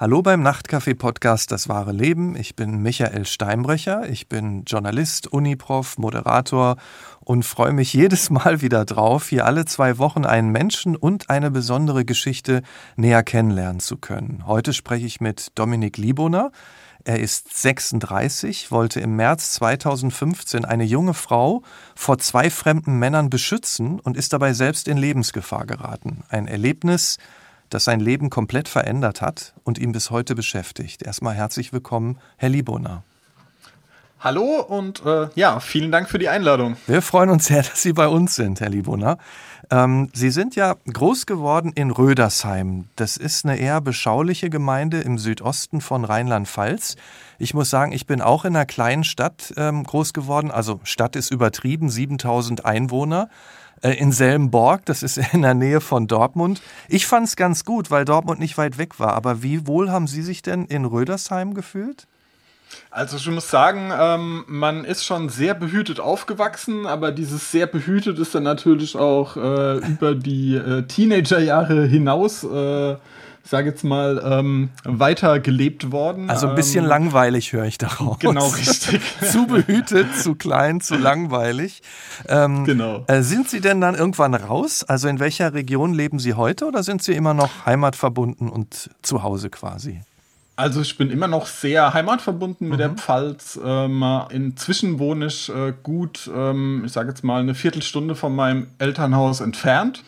Hallo beim Nachtcafé-Podcast Das wahre Leben. Ich bin Michael Steinbrecher. Ich bin Journalist, Uniprof, Moderator und freue mich jedes Mal wieder drauf, hier alle zwei Wochen einen Menschen und eine besondere Geschichte näher kennenlernen zu können. Heute spreche ich mit Dominik Lieboner. Er ist 36, wollte im März 2015 eine junge Frau vor zwei fremden Männern beschützen und ist dabei selbst in Lebensgefahr geraten. Ein Erlebnis, das sein Leben komplett verändert hat und ihn bis heute beschäftigt. Erstmal herzlich willkommen, Herr Lieboner. Hallo und äh, ja, vielen Dank für die Einladung. Wir freuen uns sehr, dass Sie bei uns sind, Herr Lieboner. Ähm, Sie sind ja groß geworden in Rödersheim. Das ist eine eher beschauliche Gemeinde im Südosten von Rheinland-Pfalz. Ich muss sagen, ich bin auch in einer kleinen Stadt ähm, groß geworden. Also Stadt ist übertrieben, 7000 Einwohner. Äh, in Selmborg, das ist in der Nähe von Dortmund. Ich fand es ganz gut, weil Dortmund nicht weit weg war. Aber wie wohl haben Sie sich denn in Rödersheim gefühlt? Also ich muss sagen, ähm, man ist schon sehr behütet aufgewachsen, aber dieses sehr behütet ist dann natürlich auch äh, über die äh, Teenagerjahre hinaus äh, sage jetzt mal, ähm, weiter gelebt worden. Also ein bisschen ähm, langweilig höre ich daraus. Genau, richtig. zu behütet, zu klein, zu langweilig. Ähm, genau. Äh, sind Sie denn dann irgendwann raus? Also in welcher Region leben Sie heute oder sind Sie immer noch heimatverbunden und zu Hause quasi? Also ich bin immer noch sehr heimatverbunden mit mhm. der Pfalz. Ähm, inzwischen wohne ich äh, gut, ähm, ich sage jetzt mal, eine Viertelstunde von meinem Elternhaus entfernt.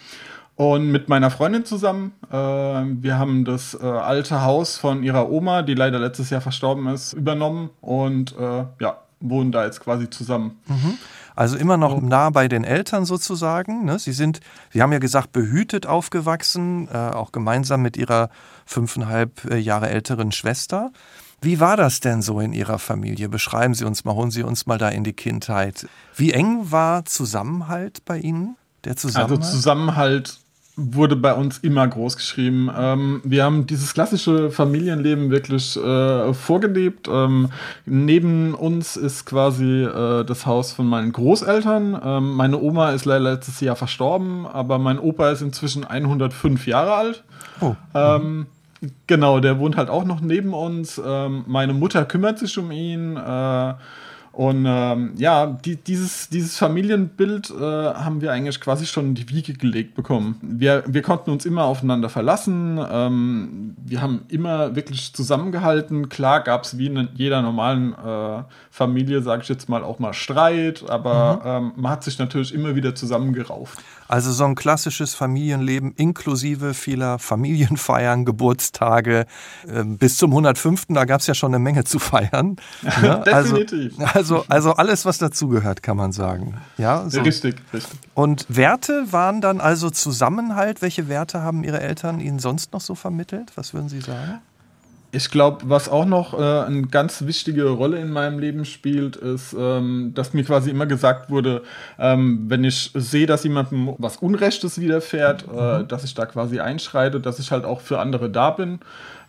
Und mit meiner Freundin zusammen. Äh, wir haben das äh, alte Haus von ihrer Oma, die leider letztes Jahr verstorben ist, übernommen und äh, ja, wohnen da jetzt quasi zusammen. Mhm. Also immer noch oh. nah bei den Eltern sozusagen. Ne? Sie sind, Sie haben ja gesagt, behütet aufgewachsen, äh, auch gemeinsam mit Ihrer fünfeinhalb äh, Jahre älteren Schwester. Wie war das denn so in Ihrer Familie? Beschreiben Sie uns mal, holen Sie uns mal da in die Kindheit. Wie eng war Zusammenhalt bei Ihnen? Der Zusammenhalt? Also Zusammenhalt wurde bei uns immer groß geschrieben. Ähm, wir haben dieses klassische Familienleben wirklich äh, vorgelebt. Ähm, neben uns ist quasi äh, das Haus von meinen Großeltern. Ähm, meine Oma ist leider letztes Jahr verstorben, aber mein Opa ist inzwischen 105 Jahre alt. Oh. Mhm. Genau, der wohnt halt auch noch neben uns. Ähm, meine Mutter kümmert sich um ihn. Äh, und ähm, ja, die, dieses, dieses Familienbild äh, haben wir eigentlich quasi schon in die Wiege gelegt bekommen. Wir, wir konnten uns immer aufeinander verlassen. Ähm, wir haben immer wirklich zusammengehalten. Klar gab es wie in jeder normalen äh, Familie, sage ich jetzt mal, auch mal Streit, aber mhm. ähm, man hat sich natürlich immer wieder zusammengerauft. Also so ein klassisches Familienleben inklusive vieler Familienfeiern, Geburtstage äh, bis zum 105. Da gab es ja schon eine Menge zu feiern. Ne? Definitiv. Also, also, also alles, was dazugehört, kann man sagen. Ja, so. Richtig, richtig. Und Werte waren dann also Zusammenhalt. Welche Werte haben Ihre Eltern Ihnen sonst noch so vermittelt? Was würden Sie sagen? Ich glaube, was auch noch äh, eine ganz wichtige Rolle in meinem Leben spielt, ist, ähm, dass mir quasi immer gesagt wurde, ähm, wenn ich sehe, dass jemandem was Unrechtes widerfährt, äh, mhm. dass ich da quasi einschreite, dass ich halt auch für andere da bin.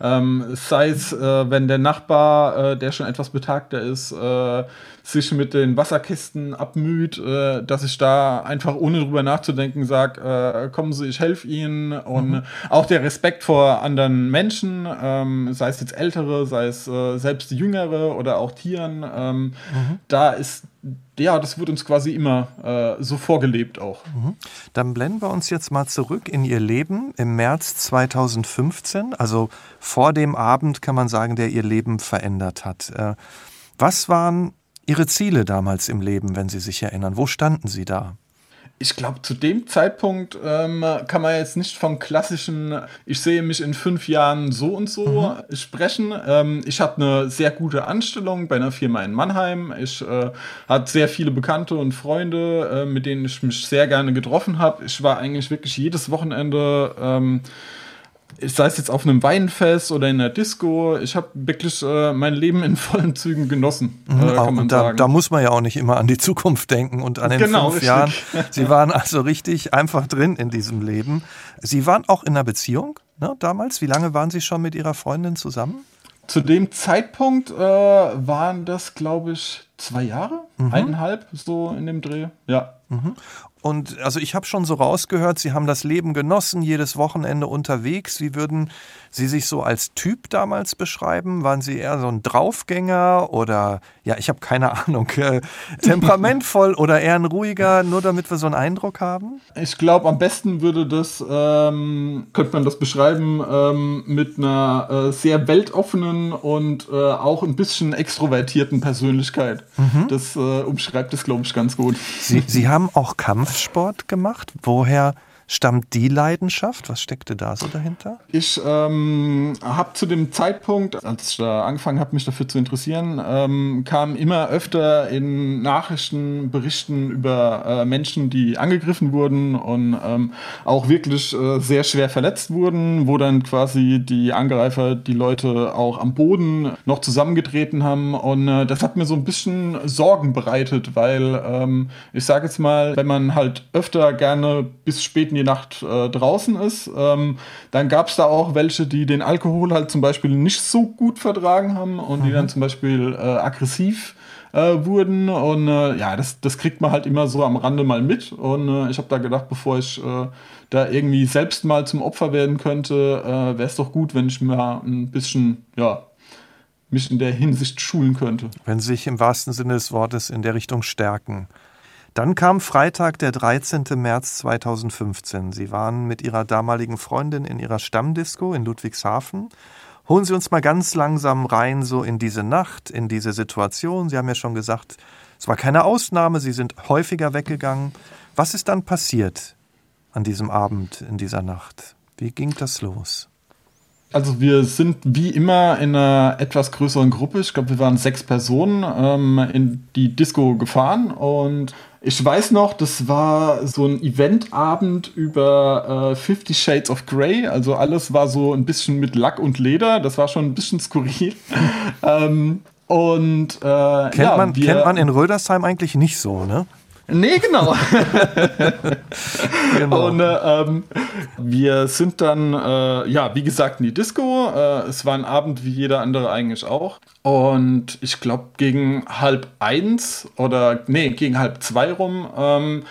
Ähm, sei es, äh, wenn der Nachbar, äh, der schon etwas betagter ist, äh, sich mit den Wasserkisten abmüht, äh, dass ich da einfach ohne drüber nachzudenken sage, äh, kommen Sie, ich helfe Ihnen. Und mhm. auch der Respekt vor anderen Menschen, ähm, sei es jetzt Ältere, sei es äh, selbst Jüngere oder auch Tieren, ähm, mhm. da ist ja, das wird uns quasi immer äh, so vorgelebt auch. Mhm. Dann blenden wir uns jetzt mal zurück in Ihr Leben im März 2015, also vor dem Abend kann man sagen, der Ihr Leben verändert hat. Äh, was waren Ihre Ziele damals im Leben, wenn Sie sich erinnern? Wo standen Sie da? Ich glaube, zu dem Zeitpunkt ähm, kann man jetzt nicht vom klassischen, ich sehe mich in fünf Jahren so und so mhm. sprechen. Ähm, ich hatte eine sehr gute Anstellung bei einer Firma in Mannheim. Ich äh, hatte sehr viele Bekannte und Freunde, äh, mit denen ich mich sehr gerne getroffen habe. Ich war eigentlich wirklich jedes Wochenende. Ähm, sei es jetzt auf einem Weinfest oder in der Disco, ich habe wirklich äh, mein Leben in vollen Zügen genossen. Mhm, äh, kann man da, sagen. da muss man ja auch nicht immer an die Zukunft denken und an den genau, fünf richtig. Jahren. Sie waren also richtig einfach drin in diesem Leben. Sie waren auch in einer Beziehung ne, damals. Wie lange waren Sie schon mit Ihrer Freundin zusammen? Zu dem Zeitpunkt äh, waren das, glaube ich, zwei Jahre, mhm. eineinhalb, so in dem Dreh. Ja. Mhm. Und also ich habe schon so rausgehört, Sie haben das Leben genossen, jedes Wochenende unterwegs. Wie würden Sie sich so als Typ damals beschreiben? Waren Sie eher so ein Draufgänger oder, ja, ich habe keine Ahnung, äh, temperamentvoll oder eher ein ruhiger, nur damit wir so einen Eindruck haben? Ich glaube, am besten würde das, ähm, könnte man das beschreiben, ähm, mit einer äh, sehr weltoffenen und äh, auch ein bisschen extrovertierten Persönlichkeit. Mhm. Das äh, umschreibt es, glaube ich, ganz gut. Sie, Sie haben auch Kampfsport gemacht. Woher stammt die Leidenschaft? Was steckte da so dahinter? Ich ähm, habe zu dem Zeitpunkt, als ich da angefangen habe, mich dafür zu interessieren, ähm, kam immer öfter in Nachrichten Berichten über äh, Menschen, die angegriffen wurden und ähm, auch wirklich äh, sehr schwer verletzt wurden, wo dann quasi die Angreifer die Leute auch am Boden noch zusammengetreten haben. Und äh, das hat mir so ein bisschen Sorgen bereitet, weil ähm, ich sage jetzt mal, wenn man halt öfter gerne bis spät in die die Nacht äh, draußen ist. Ähm, dann gab es da auch welche, die den Alkohol halt zum Beispiel nicht so gut vertragen haben und mhm. die dann zum Beispiel äh, aggressiv äh, wurden. Und äh, ja, das, das kriegt man halt immer so am Rande mal mit. Und äh, ich habe da gedacht, bevor ich äh, da irgendwie selbst mal zum Opfer werden könnte, wäre es doch gut, wenn ich mal ein bisschen, ja, mich in der Hinsicht schulen könnte. Wenn Sie sich im wahrsten Sinne des Wortes in der Richtung stärken. Dann kam Freitag, der 13. März 2015. Sie waren mit Ihrer damaligen Freundin in Ihrer Stammdisco in Ludwigshafen. Holen Sie uns mal ganz langsam rein, so in diese Nacht, in diese Situation. Sie haben ja schon gesagt, es war keine Ausnahme, Sie sind häufiger weggegangen. Was ist dann passiert an diesem Abend, in dieser Nacht? Wie ging das los? Also wir sind wie immer in einer etwas größeren Gruppe, ich glaube wir waren sechs Personen, ähm, in die Disco gefahren und ich weiß noch, das war so ein Eventabend über äh, Fifty Shades of Grey. Also alles war so ein bisschen mit Lack und Leder. Das war schon ein bisschen skurril. ähm, und äh, kennt, ja, man, wir, kennt man in Rödersheim eigentlich nicht so, ne? Nee, genau. genau. Und äh, ähm, wir sind dann, äh, ja, wie gesagt, in die Disco. Äh, es war ein Abend wie jeder andere eigentlich auch. Und ich glaube, gegen halb eins oder, nee, gegen halb zwei rum. Ähm,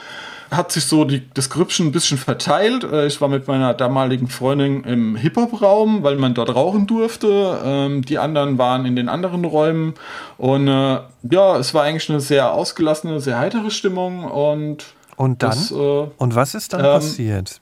hat sich so die, das Grüppchen ein bisschen verteilt. Äh, ich war mit meiner damaligen Freundin im Hip-Hop-Raum, weil man dort rauchen durfte. Ähm, die anderen waren in den anderen Räumen. Und äh, ja, es war eigentlich eine sehr ausgelassene, sehr heitere Stimmung. Und, und dann? Das, äh, und was ist dann ähm, passiert?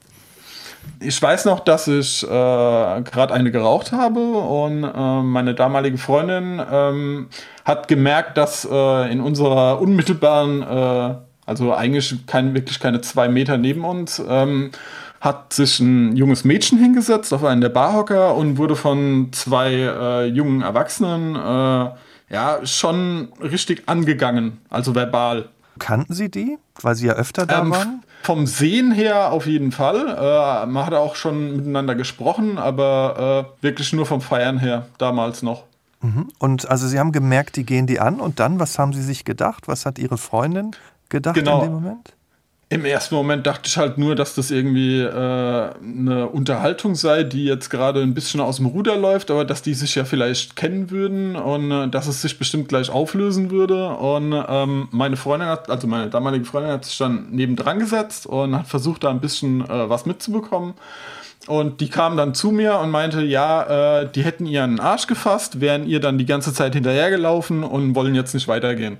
Ich weiß noch, dass ich äh, gerade eine geraucht habe und äh, meine damalige Freundin ähm, hat gemerkt, dass äh, in unserer unmittelbaren also eigentlich kein, wirklich keine zwei Meter neben uns, ähm, hat sich ein junges Mädchen hingesetzt auf einen der Barhocker und wurde von zwei äh, jungen Erwachsenen äh, ja schon richtig angegangen, also verbal. Kannten Sie die, weil Sie ja öfter da ähm, waren? Vom Sehen her auf jeden Fall. Äh, man hat auch schon miteinander gesprochen, aber äh, wirklich nur vom Feiern her, damals noch. Mhm. Und also Sie haben gemerkt, die gehen die an und dann, was haben Sie sich gedacht? Was hat Ihre Freundin gedacht genau. in dem Moment? Im ersten Moment dachte ich halt nur, dass das irgendwie äh, eine Unterhaltung sei, die jetzt gerade ein bisschen aus dem Ruder läuft, aber dass die sich ja vielleicht kennen würden und äh, dass es sich bestimmt gleich auflösen würde. Und ähm, meine Freundin hat, also meine damalige Freundin hat sich dann nebendran gesetzt und hat versucht, da ein bisschen äh, was mitzubekommen. Und die kam dann zu mir und meinte, ja, äh, die hätten ihren Arsch gefasst, wären ihr dann die ganze Zeit hinterhergelaufen und wollen jetzt nicht weitergehen.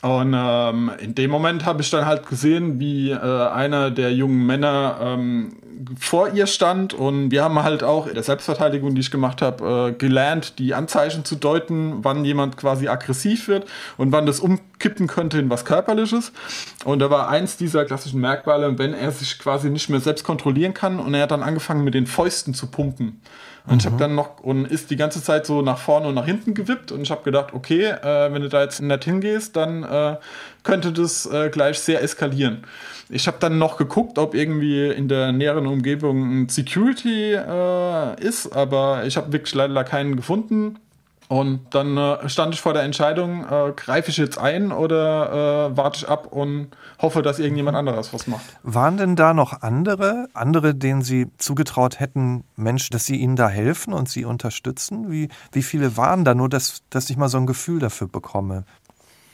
Und ähm, in dem Moment habe ich dann halt gesehen, wie äh, einer der jungen Männer ähm, vor ihr stand und wir haben halt auch in der Selbstverteidigung, die ich gemacht habe, äh, gelernt, die Anzeichen zu deuten, wann jemand quasi aggressiv wird und wann das umkippen könnte in was Körperliches. Und da war eins dieser klassischen Merkmale, wenn er sich quasi nicht mehr selbst kontrollieren kann und er hat dann angefangen mit den Fäusten zu pumpen. Und mhm. ich habe dann noch und ist die ganze Zeit so nach vorne und nach hinten gewippt und ich habe gedacht, okay, äh, wenn du da jetzt nicht hingehst, dann äh, könnte das äh, gleich sehr eskalieren. Ich habe dann noch geguckt, ob irgendwie in der näheren Umgebung ein Security äh, ist, aber ich habe wirklich leider keinen gefunden. Und dann äh, stand ich vor der Entscheidung, äh, greife ich jetzt ein oder äh, warte ich ab und hoffe, dass irgendjemand anderes was macht. Waren denn da noch andere, andere, denen Sie zugetraut hätten, Menschen, dass Sie ihnen da helfen und Sie unterstützen? Wie, wie viele waren da? Nur, dass, dass ich mal so ein Gefühl dafür bekomme.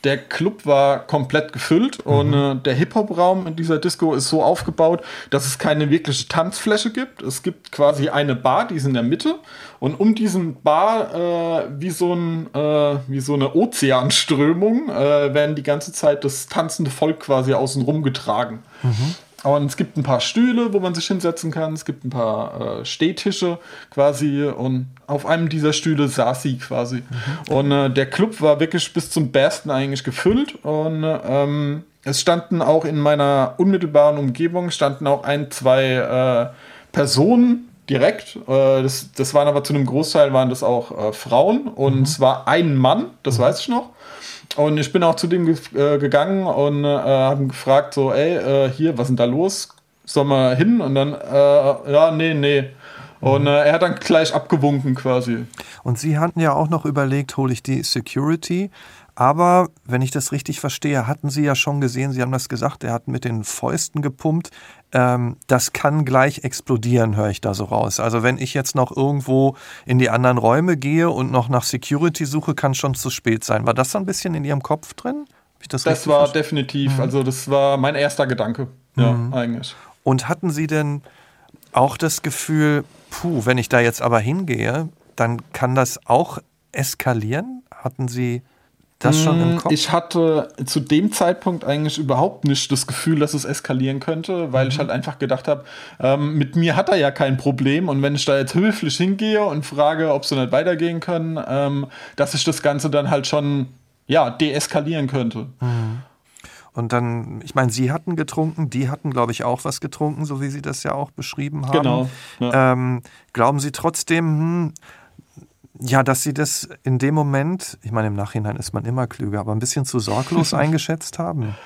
Der Club war komplett gefüllt mhm. und äh, der Hip-Hop-Raum in dieser Disco ist so aufgebaut, dass es keine wirkliche Tanzfläche gibt. Es gibt quasi eine Bar, die ist in der Mitte und um diesen Bar äh, wie, so ein, äh, wie so eine Ozeanströmung äh, werden die ganze Zeit das tanzende Volk quasi außen rum getragen. Mhm. Und es gibt ein paar Stühle, wo man sich hinsetzen kann. Es gibt ein paar äh, Stehtische quasi. Und auf einem dieser Stühle saß sie quasi. Mhm. Und äh, der Club war wirklich bis zum Bersten eigentlich gefüllt. Und ähm, es standen auch in meiner unmittelbaren Umgebung standen auch ein, zwei äh, Personen direkt. Äh, das, das waren aber zu einem Großteil waren das auch äh, Frauen. Und mhm. es war ein Mann, das mhm. weiß ich noch. Und ich bin auch zu dem äh, gegangen und äh, habe gefragt, so, ey, äh, hier, was ist denn da los? Sollen wir hin? Und dann, äh, ja, nee, nee. Und äh, er hat dann gleich abgewunken quasi. Und Sie hatten ja auch noch überlegt, hole ich die Security? Aber wenn ich das richtig verstehe, hatten Sie ja schon gesehen, Sie haben das gesagt, er hat mit den Fäusten gepumpt. Ähm, das kann gleich explodieren, höre ich da so raus. Also wenn ich jetzt noch irgendwo in die anderen Räume gehe und noch nach Security suche, kann schon zu spät sein. War das so ein bisschen in Ihrem Kopf drin? das, das war verstanden? definitiv, mhm. also das war mein erster Gedanke, ja, mhm. eigentlich. Und hatten Sie denn auch das Gefühl, puh, wenn ich da jetzt aber hingehe, dann kann das auch eskalieren? Hatten Sie das schon im mm, Kopf? Ich hatte zu dem Zeitpunkt eigentlich überhaupt nicht das Gefühl, dass es eskalieren könnte, weil mhm. ich halt einfach gedacht habe, ähm, mit mir hat er ja kein Problem und wenn ich da jetzt höflich hingehe und frage, ob sie nicht weitergehen können, ähm, dass ich das Ganze dann halt schon ja deeskalieren könnte. Mhm. Und dann, ich meine, Sie hatten getrunken, die hatten, glaube ich, auch was getrunken, so wie Sie das ja auch beschrieben haben. Genau. Ja. Ähm, glauben Sie trotzdem, hm, ja, dass Sie das in dem Moment, ich meine, im Nachhinein ist man immer klüger, aber ein bisschen zu sorglos eingeschätzt haben.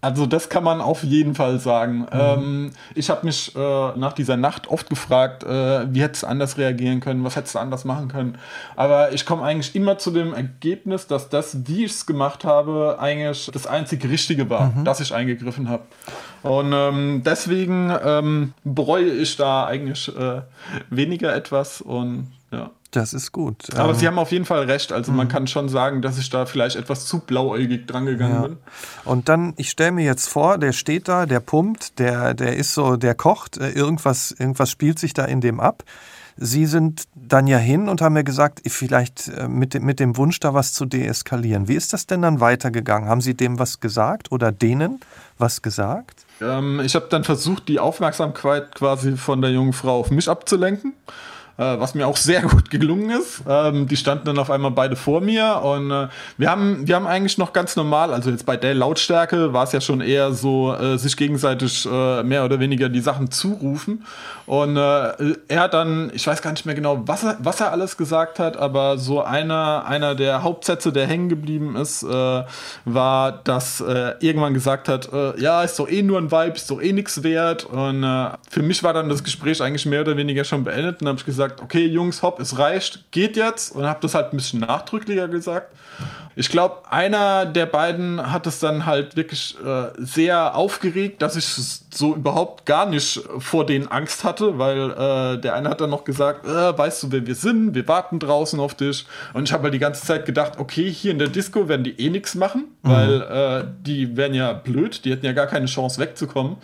Also das kann man auf jeden Fall sagen. Mhm. Ähm, ich habe mich äh, nach dieser Nacht oft gefragt, äh, wie hättest du anders reagieren können, was hättest du anders machen können. Aber ich komme eigentlich immer zu dem Ergebnis, dass das, wie ich es gemacht habe, eigentlich das einzig Richtige war, mhm. dass ich eingegriffen habe. Und ähm, deswegen ähm, bereue ich da eigentlich äh, weniger etwas und ja. Das ist gut. Aber ähm, Sie haben auf jeden Fall recht. Also man mhm. kann schon sagen, dass ich da vielleicht etwas zu blauäugig drangegangen ja. bin. Und dann, ich stelle mir jetzt vor, der steht da, der pumpt, der, der ist so, der kocht, äh, irgendwas, irgendwas spielt sich da in dem ab. Sie sind dann ja hin und haben mir gesagt, vielleicht äh, mit dem, mit dem Wunsch, da was zu deeskalieren. Wie ist das denn dann weitergegangen? Haben Sie dem was gesagt oder denen was gesagt? Ähm, ich habe dann versucht, die Aufmerksamkeit quasi von der jungen Frau auf mich abzulenken was mir auch sehr gut gelungen ist. Ähm, die standen dann auf einmal beide vor mir und äh, wir haben, wir haben eigentlich noch ganz normal, also jetzt bei der Lautstärke war es ja schon eher so, äh, sich gegenseitig äh, mehr oder weniger die Sachen zurufen. Und äh, er hat dann, ich weiß gar nicht mehr genau, was er, was er alles gesagt hat, aber so einer, einer der Hauptsätze, der hängen geblieben ist, äh, war, dass äh, irgendwann gesagt hat, äh, ja, ist doch eh nur ein Vibe, ist doch eh nichts wert. Und äh, für mich war dann das Gespräch eigentlich mehr oder weniger schon beendet und habe ich gesagt, gesagt, okay, Jungs, hopp, es reicht, geht jetzt. Und habe das halt ein bisschen nachdrücklicher gesagt. Ich glaube, einer der beiden hat es dann halt wirklich äh, sehr aufgeregt, dass ich so überhaupt gar nicht vor denen Angst hatte, weil äh, der eine hat dann noch gesagt, äh, weißt du, wer wir sind? Wir warten draußen auf dich. Und ich habe halt die ganze Zeit gedacht, okay, hier in der Disco werden die eh nichts machen, mhm. weil äh, die wären ja blöd, die hätten ja gar keine Chance wegzukommen.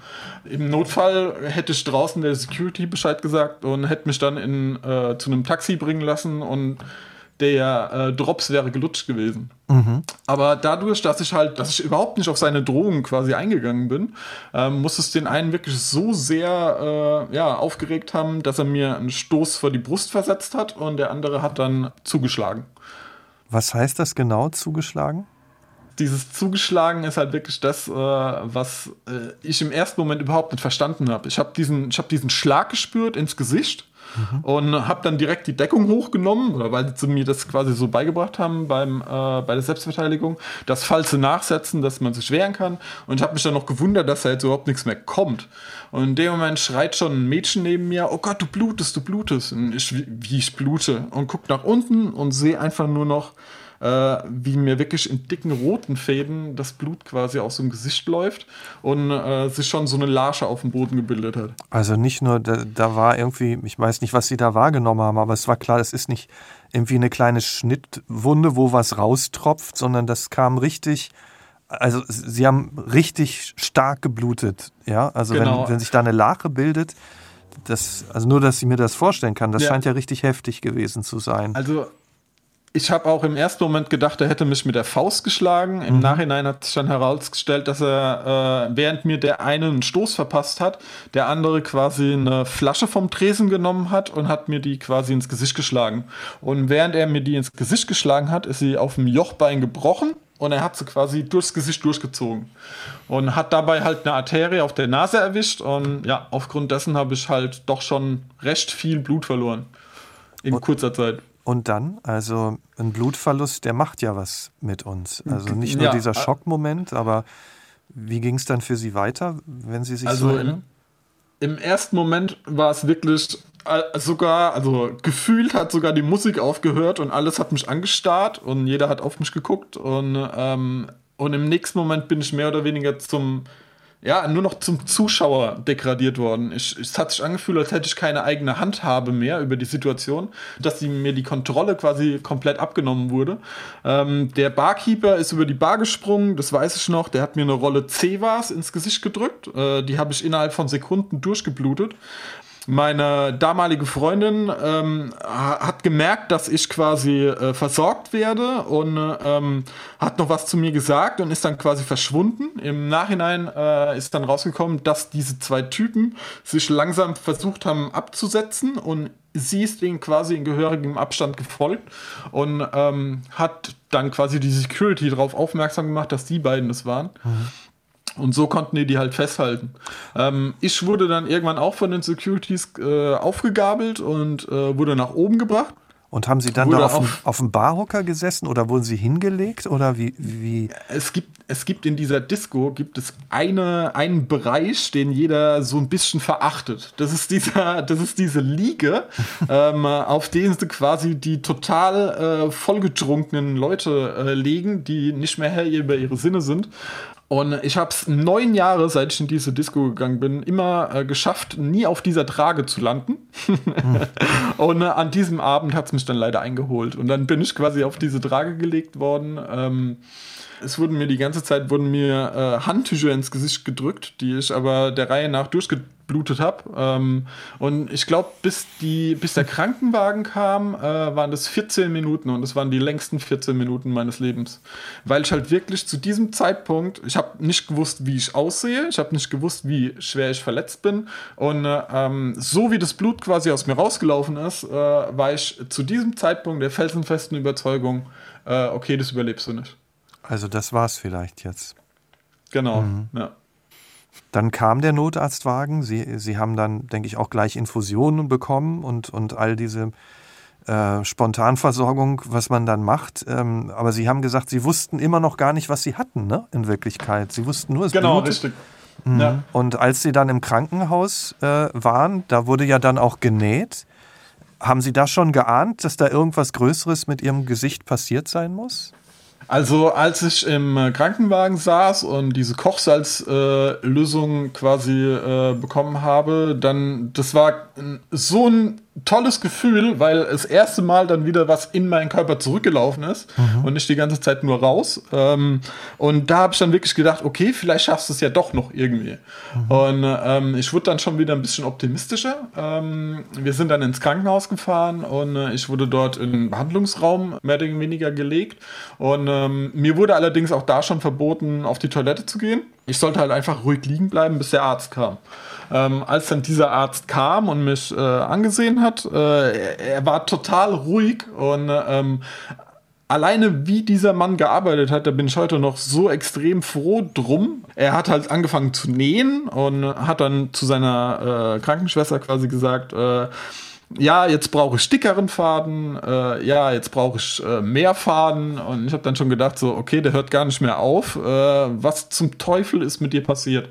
Im Notfall hätte ich draußen der Security Bescheid gesagt und hätte mich dann in, äh, zu einem Taxi bringen lassen und der äh, Drops wäre gelutscht gewesen. Mhm. Aber dadurch, dass ich halt, dass ich überhaupt nicht auf seine Drohung quasi eingegangen bin, ähm, muss es den einen wirklich so sehr äh, ja, aufgeregt haben, dass er mir einen Stoß vor die Brust versetzt hat und der andere hat dann zugeschlagen. Was heißt das genau, zugeschlagen? Dieses Zugeschlagen ist halt wirklich das, äh, was äh, ich im ersten Moment überhaupt nicht verstanden habe. Ich habe diesen, hab diesen Schlag gespürt ins Gesicht mhm. und habe dann direkt die Deckung hochgenommen, oder weil sie mir das quasi so beigebracht haben beim, äh, bei der Selbstverteidigung, das falsche Nachsetzen, dass man sich wehren kann. Und ich habe mich dann noch gewundert, dass da jetzt überhaupt nichts mehr kommt. Und in dem Moment schreit schon ein Mädchen neben mir, oh Gott, du blutest, du blutest. Und ich, wie ich blute und guck nach unten und sehe einfach nur noch äh, wie mir wirklich in dicken roten Fäden das Blut quasi aus dem Gesicht läuft und äh, sich schon so eine Larsche auf dem Boden gebildet hat. Also nicht nur, da, da war irgendwie, ich weiß nicht, was sie da wahrgenommen haben, aber es war klar, es ist nicht irgendwie eine kleine Schnittwunde, wo was raustropft, sondern das kam richtig also sie haben richtig stark geblutet, ja. Also genau. wenn, wenn sich da eine Lache bildet, das, also nur, dass ich mir das vorstellen kann, das ja. scheint ja richtig heftig gewesen zu sein. Also ich habe auch im ersten Moment gedacht, er hätte mich mit der Faust geschlagen. Im mhm. Nachhinein hat sich dann herausgestellt, dass er, äh, während mir der eine einen Stoß verpasst hat, der andere quasi eine Flasche vom Tresen genommen hat und hat mir die quasi ins Gesicht geschlagen. Und während er mir die ins Gesicht geschlagen hat, ist sie auf dem Jochbein gebrochen und er hat sie quasi durchs Gesicht durchgezogen und hat dabei halt eine Arterie auf der Nase erwischt und ja, aufgrund dessen habe ich halt doch schon recht viel Blut verloren in kurzer Zeit. Und dann, also ein Blutverlust, der macht ja was mit uns. Also nicht nur ja, dieser äh, Schockmoment, aber wie ging es dann für Sie weiter, wenn Sie sich also so erinnern? Im, Im ersten Moment war es wirklich äh, sogar, also gefühlt hat sogar die Musik aufgehört und alles hat mich angestarrt und jeder hat auf mich geguckt und, ähm, und im nächsten Moment bin ich mehr oder weniger zum, ja, nur noch zum Zuschauer degradiert worden. Ich, es hat sich angefühlt, als hätte ich keine eigene Handhabe mehr über die Situation, dass die, mir die Kontrolle quasi komplett abgenommen wurde. Ähm, der Barkeeper ist über die Bar gesprungen, das weiß ich noch, der hat mir eine Rolle C-Wars ins Gesicht gedrückt. Äh, die habe ich innerhalb von Sekunden durchgeblutet meine damalige Freundin ähm, hat gemerkt, dass ich quasi äh, versorgt werde und ähm, hat noch was zu mir gesagt und ist dann quasi verschwunden. Im Nachhinein äh, ist dann rausgekommen, dass diese zwei Typen sich langsam versucht haben abzusetzen und sie ist ihnen quasi in gehörigem Abstand gefolgt und ähm, hat dann quasi die Security darauf aufmerksam gemacht, dass die beiden es waren. Mhm. Und so konnten die die halt festhalten. Ähm, ich wurde dann irgendwann auch von den Securities äh, aufgegabelt und äh, wurde nach oben gebracht. Und haben Sie dann da auf, auf, auf dem Barhocker gesessen oder wurden Sie hingelegt oder wie, wie? Es gibt, es gibt in dieser Disco gibt es eine, einen Bereich, den jeder so ein bisschen verachtet. Das ist dieser, das ist diese Liege, ähm, auf denen sie quasi die total äh, vollgetrunkenen Leute äh, legen, die nicht mehr Herr über ihre Sinne sind. Und ich habe es neun Jahre, seit ich in diese Disco gegangen bin, immer äh, geschafft, nie auf dieser Trage zu landen. Und äh, an diesem Abend hat es mich dann leider eingeholt. Und dann bin ich quasi auf diese Trage gelegt worden. Ähm, es wurden mir die ganze Zeit wurden mir äh, Handtücher ins Gesicht gedrückt, die ich aber der Reihe nach durchgeblutet habe. Ähm, und ich glaube, bis, bis der Krankenwagen kam, äh, waren das 14 Minuten und das waren die längsten 14 Minuten meines Lebens. Weil ich halt wirklich zu diesem Zeitpunkt, ich habe nicht gewusst, wie ich aussehe, ich habe nicht gewusst, wie schwer ich verletzt bin. Und äh, ähm, so wie das Blut quasi aus mir rausgelaufen ist, äh, war ich zu diesem Zeitpunkt der felsenfesten Überzeugung, äh, okay, das überlebst du nicht. Also das war es vielleicht jetzt. Genau, mhm. ja. Dann kam der Notarztwagen. Sie, Sie haben dann, denke ich, auch gleich Infusionen bekommen und, und all diese äh, Spontanversorgung, was man dann macht. Ähm, aber Sie haben gesagt, Sie wussten immer noch gar nicht, was Sie hatten, ne? In Wirklichkeit. Sie wussten nur, es Genau, blutet. richtig. Mhm. Ja. Und als Sie dann im Krankenhaus äh, waren, da wurde ja dann auch genäht. Haben Sie da schon geahnt, dass da irgendwas Größeres mit Ihrem Gesicht passiert sein muss? Also als ich im äh, Krankenwagen saß und diese Kochsalzlösung äh, quasi äh, bekommen habe, dann das war so ein tolles Gefühl, weil das erste Mal dann wieder was in meinen Körper zurückgelaufen ist mhm. und nicht die ganze Zeit nur raus. Ähm, und da habe ich dann wirklich gedacht, okay, vielleicht schaffst du es ja doch noch irgendwie. Mhm. Und ähm, ich wurde dann schon wieder ein bisschen optimistischer. Ähm, wir sind dann ins Krankenhaus gefahren und äh, ich wurde dort in den Behandlungsraum mehr oder weniger gelegt. Und ähm, mir wurde allerdings auch da schon verboten, auf die Toilette zu gehen. Ich sollte halt einfach ruhig liegen bleiben, bis der Arzt kam. Ähm, als dann dieser Arzt kam und mich äh, angesehen hat, äh, er, war total ruhig und ähm, alleine wie dieser Mann gearbeitet hat, da bin ich heute noch so extrem froh drum. Er hat halt angefangen zu nähen und hat dann zu seiner äh, Krankenschwester quasi gesagt, äh, ja, jetzt brauche ich dickeren Faden, äh, ja, jetzt brauche ich äh, mehr Faden und ich habe dann schon gedacht, so, okay, der hört gar nicht mehr auf. Äh, was zum Teufel ist mit dir passiert?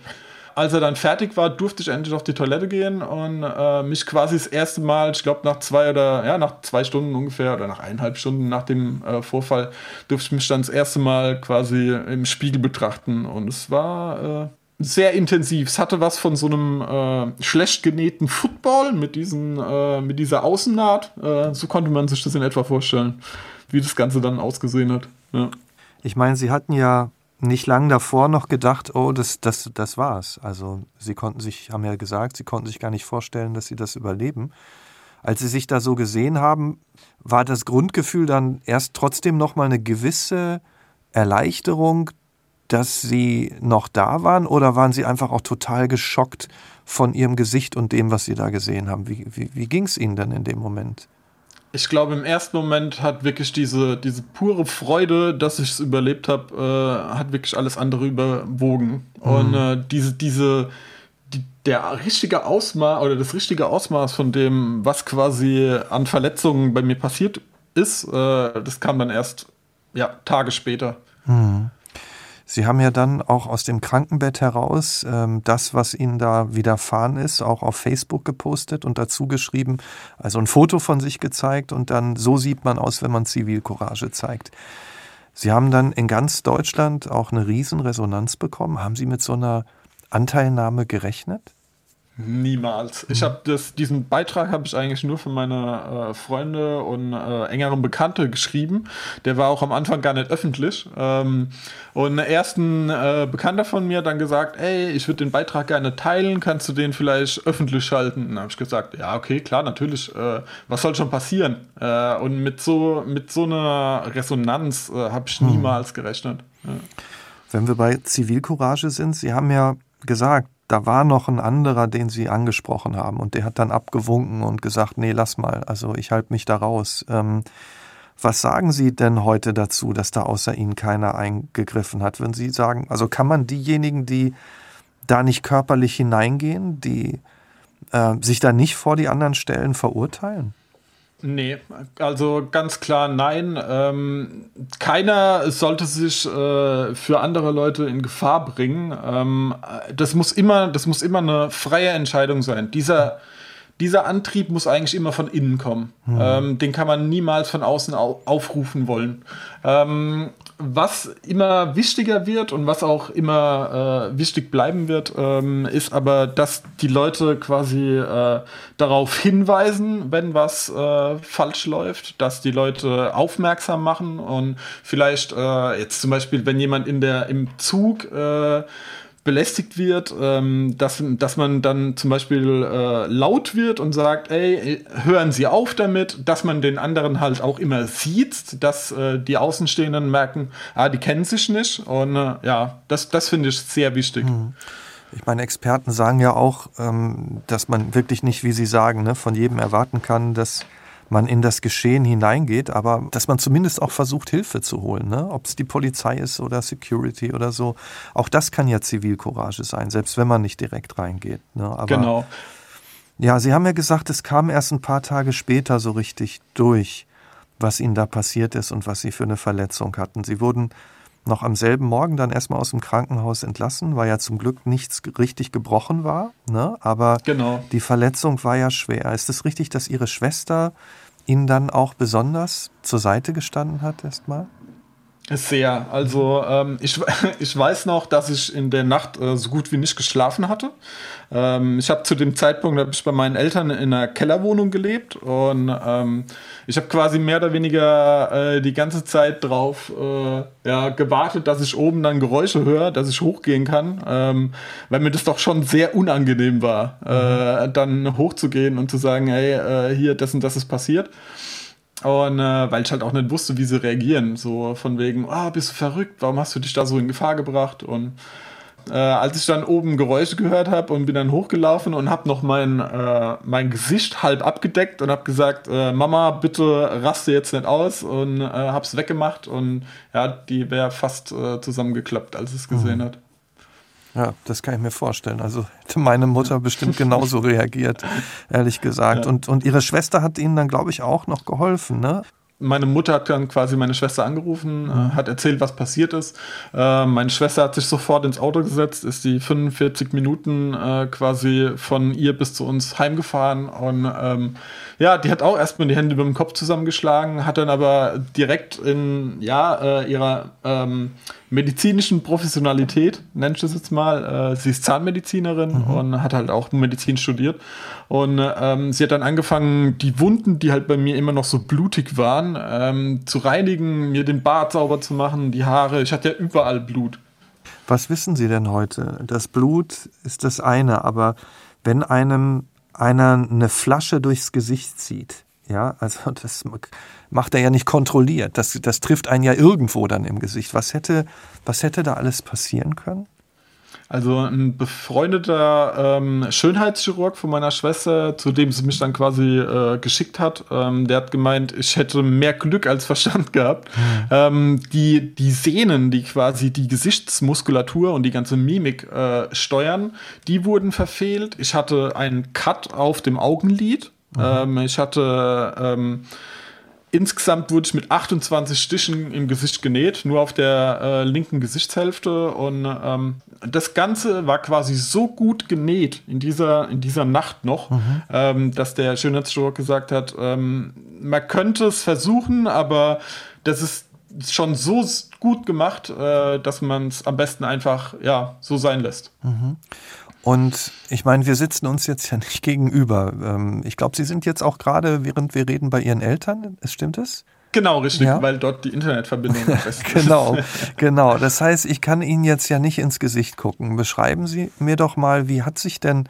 Als er dann fertig war, durfte ich endlich auf die Toilette gehen und äh, mich quasi das erste Mal, ich glaube nach zwei oder ja, nach zwei Stunden ungefähr oder nach eineinhalb Stunden nach dem äh, Vorfall, durfte ich mich dann das erste Mal quasi im Spiegel betrachten. Und es war äh, sehr intensiv. Es hatte was von so einem äh, schlecht genähten Football mit, diesen, äh, mit dieser Außennaht. Äh, so konnte man sich das in etwa vorstellen, wie das Ganze dann ausgesehen hat. Ja. Ich meine, Sie hatten ja nicht lang davor noch gedacht, oh, das, das, das war's. Also Sie konnten sich, haben ja gesagt, Sie konnten sich gar nicht vorstellen, dass Sie das überleben. Als Sie sich da so gesehen haben, war das Grundgefühl dann erst trotzdem nochmal eine gewisse Erleichterung, dass Sie noch da waren oder waren Sie einfach auch total geschockt von Ihrem Gesicht und dem, was Sie da gesehen haben? Wie, wie, wie ging es Ihnen denn in dem Moment? Ich glaube, im ersten Moment hat wirklich diese, diese pure Freude, dass ich es überlebt habe, äh, hat wirklich alles andere überwogen. Mhm. Und äh, diese, diese, die, der richtige Ausmaß oder das richtige Ausmaß von dem, was quasi an Verletzungen bei mir passiert ist, äh, das kam dann erst ja, Tage später. Mhm. Sie haben ja dann auch aus dem Krankenbett heraus ähm, das, was Ihnen da widerfahren ist, auch auf Facebook gepostet und dazu geschrieben, also ein Foto von sich gezeigt und dann so sieht man aus, wenn man Zivilcourage zeigt. Sie haben dann in ganz Deutschland auch eine Riesenresonanz bekommen. Haben Sie mit so einer Anteilnahme gerechnet? Niemals. Ich habe diesen Beitrag habe ich eigentlich nur für meine äh, Freunde und äh, engeren Bekannte geschrieben. Der war auch am Anfang gar nicht öffentlich. Ähm, und erst ein äh, Bekannter von mir dann gesagt, ey, ich würde den Beitrag gerne teilen, kannst du den vielleicht öffentlich schalten? Und dann habe ich gesagt, ja, okay, klar, natürlich. Äh, was soll schon passieren? Äh, und mit so mit so einer Resonanz äh, habe ich hm. niemals gerechnet. Ja. Wenn wir bei Zivilcourage sind, Sie haben ja gesagt, da war noch ein anderer, den sie angesprochen haben und der hat dann abgewunken und gesagt, nee, lass mal, also ich halte mich da raus. Ähm, was sagen Sie denn heute dazu, dass da außer Ihnen keiner eingegriffen hat? Wenn Sie sagen, also kann man diejenigen, die da nicht körperlich hineingehen, die äh, sich da nicht vor die anderen stellen, verurteilen? Nee, also ganz klar nein. Ähm, keiner sollte sich äh, für andere Leute in Gefahr bringen. Ähm, das muss immer, das muss immer eine freie Entscheidung sein. Dieser, dieser Antrieb muss eigentlich immer von innen kommen. Hm. Ähm, den kann man niemals von außen au aufrufen wollen. Ähm, was immer wichtiger wird und was auch immer äh, wichtig bleiben wird, ähm, ist aber, dass die Leute quasi äh, darauf hinweisen, wenn was äh, falsch läuft, dass die Leute aufmerksam machen und vielleicht äh, jetzt zum Beispiel, wenn jemand in der im Zug äh, belästigt wird, ähm, dass, dass man dann zum Beispiel äh, laut wird und sagt, ey, hören Sie auf damit, dass man den anderen halt auch immer sieht, dass äh, die Außenstehenden merken, ah, die kennen sich nicht und äh, ja, das, das finde ich sehr wichtig. Mhm. Ich meine, Experten sagen ja auch, ähm, dass man wirklich nicht, wie Sie sagen, ne, von jedem erwarten kann, dass man in das Geschehen hineingeht, aber dass man zumindest auch versucht, Hilfe zu holen, ne? ob es die Polizei ist oder Security oder so. Auch das kann ja Zivilcourage sein, selbst wenn man nicht direkt reingeht. Ne? Aber, genau. Ja, Sie haben ja gesagt, es kam erst ein paar Tage später so richtig durch, was Ihnen da passiert ist und was Sie für eine Verletzung hatten. Sie wurden noch am selben Morgen dann erstmal aus dem Krankenhaus entlassen, weil ja zum Glück nichts richtig gebrochen war. Ne? Aber genau. die Verletzung war ja schwer. Ist es richtig, dass Ihre Schwester Ihnen dann auch besonders zur Seite gestanden hat erstmal? Sehr. Also ähm, ich, ich weiß noch, dass ich in der Nacht äh, so gut wie nicht geschlafen hatte. Ähm, ich habe zu dem Zeitpunkt hab ich bei meinen Eltern in einer Kellerwohnung gelebt und ähm, ich habe quasi mehr oder weniger äh, die ganze Zeit drauf äh, ja, gewartet, dass ich oben dann Geräusche höre, dass ich hochgehen kann, ähm, weil mir das doch schon sehr unangenehm war, äh, mhm. dann hochzugehen und zu sagen, hey, äh, hier, das und das ist passiert. Und äh, weil ich halt auch nicht wusste, wie sie reagieren. So von wegen, ah, oh, bist du verrückt, warum hast du dich da so in Gefahr gebracht? Und äh, als ich dann oben Geräusche gehört habe und bin dann hochgelaufen und habe noch mein, äh, mein Gesicht halb abgedeckt und habe gesagt, äh, Mama, bitte raste jetzt nicht aus und äh, hab's weggemacht und ja, die wäre fast äh, zusammengeklappt, als es gesehen mhm. hat. Ja, das kann ich mir vorstellen. Also hätte meine Mutter bestimmt genauso reagiert, ehrlich gesagt. Ja. Und, und ihre Schwester hat ihnen dann, glaube ich, auch noch geholfen, ne? meine Mutter hat dann quasi meine Schwester angerufen, äh, hat erzählt, was passiert ist. Äh, meine Schwester hat sich sofort ins Auto gesetzt, ist die 45 Minuten äh, quasi von ihr bis zu uns heimgefahren und ähm, ja, die hat auch erstmal die Hände über dem Kopf zusammengeschlagen, hat dann aber direkt in ja, äh, ihrer ähm, medizinischen Professionalität, nenne ich das jetzt mal, äh, sie ist Zahnmedizinerin mhm. und hat halt auch Medizin studiert. Und ähm, sie hat dann angefangen, die Wunden, die halt bei mir immer noch so blutig waren, ähm, zu reinigen, mir den Bart sauber zu machen, die Haare. Ich hatte ja überall Blut. Was wissen Sie denn heute? Das Blut ist das eine, aber wenn einem einer eine Flasche durchs Gesicht zieht, ja, also das macht er ja nicht kontrolliert. Das, das trifft einen ja irgendwo dann im Gesicht. Was hätte, was hätte da alles passieren können? Also ein befreundeter ähm, Schönheitschirurg von meiner Schwester, zu dem sie mich dann quasi äh, geschickt hat, ähm, der hat gemeint, ich hätte mehr Glück als Verstand gehabt. Mhm. Ähm, die, die Sehnen, die quasi die Gesichtsmuskulatur und die ganze Mimik äh, steuern, die wurden verfehlt. Ich hatte einen Cut auf dem Augenlid. Mhm. Ähm, ich hatte ähm, Insgesamt wurde ich mit 28 Stichen im Gesicht genäht, nur auf der äh, linken Gesichtshälfte. Und ähm, das Ganze war quasi so gut genäht in dieser, in dieser Nacht noch, mhm. ähm, dass der Schönheitschirurg gesagt hat, ähm, man könnte es versuchen, aber das ist schon so gut gemacht, äh, dass man es am besten einfach ja, so sein lässt. Mhm. Und ich meine, wir sitzen uns jetzt ja nicht gegenüber. Ähm, ich glaube, Sie sind jetzt auch gerade, während wir reden, bei Ihren Eltern. Stimmt es? Genau, richtig, ja? weil dort die Internetverbindung ist. genau, genau. Das heißt, ich kann Ihnen jetzt ja nicht ins Gesicht gucken. Beschreiben Sie mir doch mal, wie hat sich denn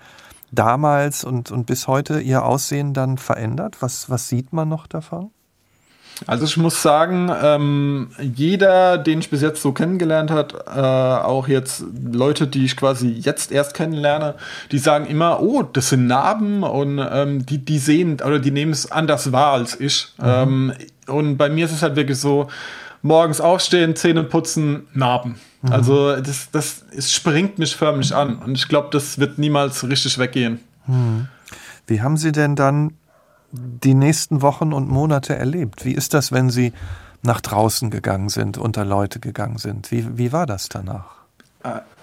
damals und, und bis heute Ihr Aussehen dann verändert? Was, was sieht man noch davon? Also ich muss sagen, ähm, jeder, den ich bis jetzt so kennengelernt hat, äh, auch jetzt Leute, die ich quasi jetzt erst kennenlerne, die sagen immer, oh, das sind Narben und ähm, die, die sehen oder die nehmen es anders wahr als ich. Mhm. Ähm, und bei mir ist es halt wirklich so, morgens aufstehen, Zähne putzen, Narben. Mhm. Also das, das es springt mich förmlich an und ich glaube, das wird niemals richtig weggehen. Mhm. Wie haben Sie denn dann die nächsten Wochen und Monate erlebt? Wie ist das, wenn Sie nach draußen gegangen sind, unter Leute gegangen sind? Wie, wie war das danach?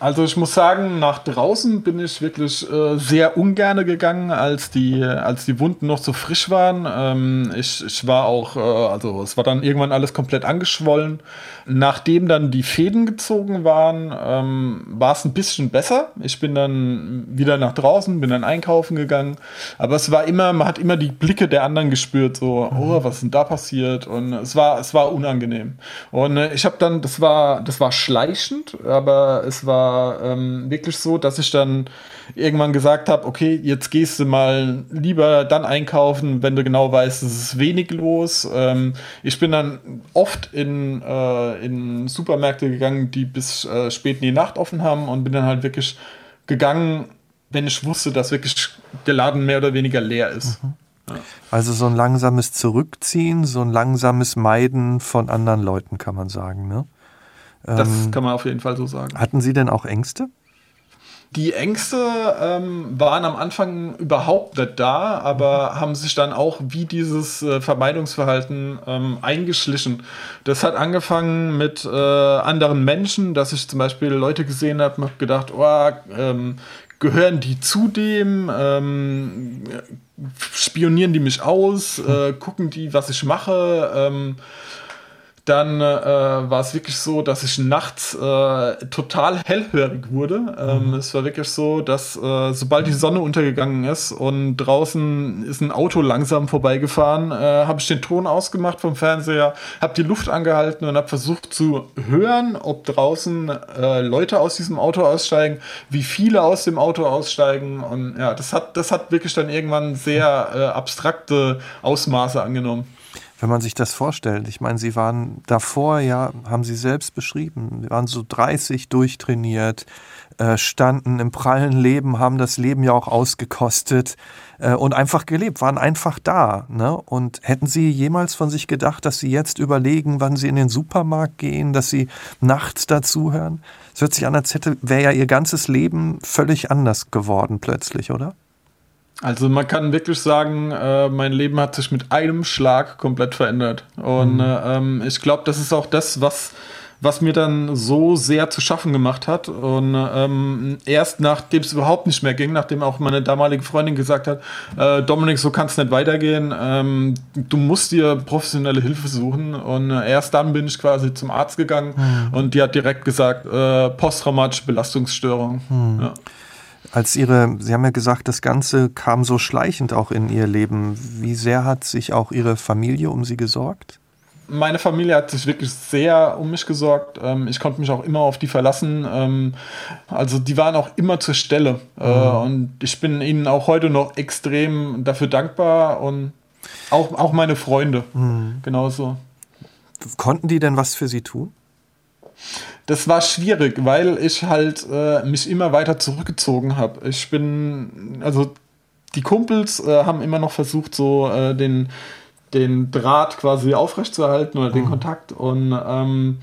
Also ich muss sagen, nach draußen bin ich wirklich äh, sehr ungerne gegangen, als die, als die Wunden noch so frisch waren. Ähm, ich, ich war auch, äh, also es war dann irgendwann alles komplett angeschwollen. Nachdem dann die Fäden gezogen waren, ähm, war es ein bisschen besser. Ich bin dann wieder nach draußen, bin dann einkaufen gegangen. Aber es war immer, man hat immer die Blicke der anderen gespürt, so, mhm. oh, was ist denn da passiert? Und es war, es war unangenehm. Und äh, ich habe dann, das war, das war schleichend, aber es war ähm, wirklich so, dass ich dann irgendwann gesagt habe, okay, jetzt gehst du mal lieber dann einkaufen, wenn du genau weißt, es ist wenig los. Ähm, ich bin dann oft in, äh, in Supermärkte gegangen, die bis äh, spät in die Nacht offen haben und bin dann halt wirklich gegangen, wenn ich wusste, dass wirklich der Laden mehr oder weniger leer ist. Mhm. Also so ein langsames Zurückziehen, so ein langsames Meiden von anderen Leuten, kann man sagen, ne? Das ähm, kann man auf jeden Fall so sagen. Hatten Sie denn auch Ängste? Die Ängste ähm, waren am Anfang überhaupt nicht da, aber haben sich dann auch wie dieses äh, Vermeidungsverhalten ähm, eingeschlichen. Das hat angefangen mit äh, anderen Menschen, dass ich zum Beispiel Leute gesehen habe und habe gedacht, oh, ähm, gehören die zu dem? Ähm, spionieren die mich aus? Äh, gucken die, was ich mache? Dann äh, war es wirklich so, dass ich nachts äh, total hellhörig wurde. Ähm, mhm. Es war wirklich so, dass äh, sobald die Sonne untergegangen ist und draußen ist ein Auto langsam vorbeigefahren, äh, habe ich den Ton ausgemacht vom Fernseher, habe die Luft angehalten und habe versucht zu hören, ob draußen äh, Leute aus diesem Auto aussteigen, wie viele aus dem Auto aussteigen. Und ja, das hat, das hat wirklich dann irgendwann sehr äh, abstrakte Ausmaße angenommen wenn man sich das vorstellt. Ich meine, Sie waren davor, ja, haben Sie selbst beschrieben, Sie waren so 30 durchtrainiert, äh, standen im prallen Leben, haben das Leben ja auch ausgekostet äh, und einfach gelebt, waren einfach da. Ne? Und hätten Sie jemals von sich gedacht, dass Sie jetzt überlegen, wann Sie in den Supermarkt gehen, dass Sie nachts dazuhören? Es hört sich an, als hätte, wäre ja Ihr ganzes Leben völlig anders geworden plötzlich, oder? Also man kann wirklich sagen, äh, mein Leben hat sich mit einem Schlag komplett verändert. Und mhm. äh, ähm, ich glaube, das ist auch das, was was mir dann so sehr zu schaffen gemacht hat. Und ähm, erst nachdem es überhaupt nicht mehr ging, nachdem auch meine damalige Freundin gesagt hat, äh, Dominik, so kann es nicht weitergehen, ähm, du musst dir professionelle Hilfe suchen. Und äh, erst dann bin ich quasi zum Arzt gegangen mhm. und die hat direkt gesagt, äh, posttraumatische Belastungsstörung. Mhm. Ja. Als Ihre, Sie haben ja gesagt, das Ganze kam so schleichend auch in Ihr Leben. Wie sehr hat sich auch Ihre Familie um Sie gesorgt? meine Familie hat sich wirklich sehr um mich gesorgt. Ähm, ich konnte mich auch immer auf die verlassen. Ähm, also die waren auch immer zur Stelle. Äh, mhm. und ich bin ihnen auch heute noch extrem dafür dankbar und auch, auch meine Freunde mhm. genauso. Konnten die denn was für Sie tun? Das war schwierig, weil ich halt äh, mich immer weiter zurückgezogen habe. Ich bin, also die Kumpels äh, haben immer noch versucht, so äh, den den Draht quasi aufrechtzuerhalten oder den mhm. Kontakt. Und ähm,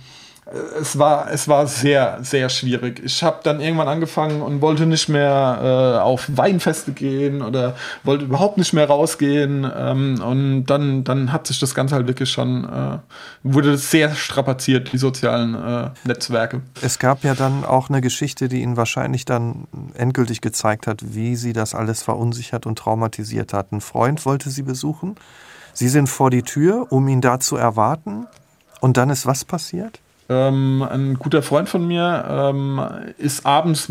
es war, es war sehr, sehr schwierig. Ich habe dann irgendwann angefangen und wollte nicht mehr äh, auf Weinfeste gehen oder wollte überhaupt nicht mehr rausgehen. Ähm, und dann, dann hat sich das Ganze halt wirklich schon, äh, wurde sehr strapaziert, die sozialen äh, Netzwerke. Es gab ja dann auch eine Geschichte, die Ihnen wahrscheinlich dann endgültig gezeigt hat, wie Sie das alles verunsichert und traumatisiert hat. Ein Freund wollte Sie besuchen Sie sind vor die Tür, um ihn da zu erwarten. Und dann ist was passiert? Ähm, ein guter Freund von mir ähm, ist abends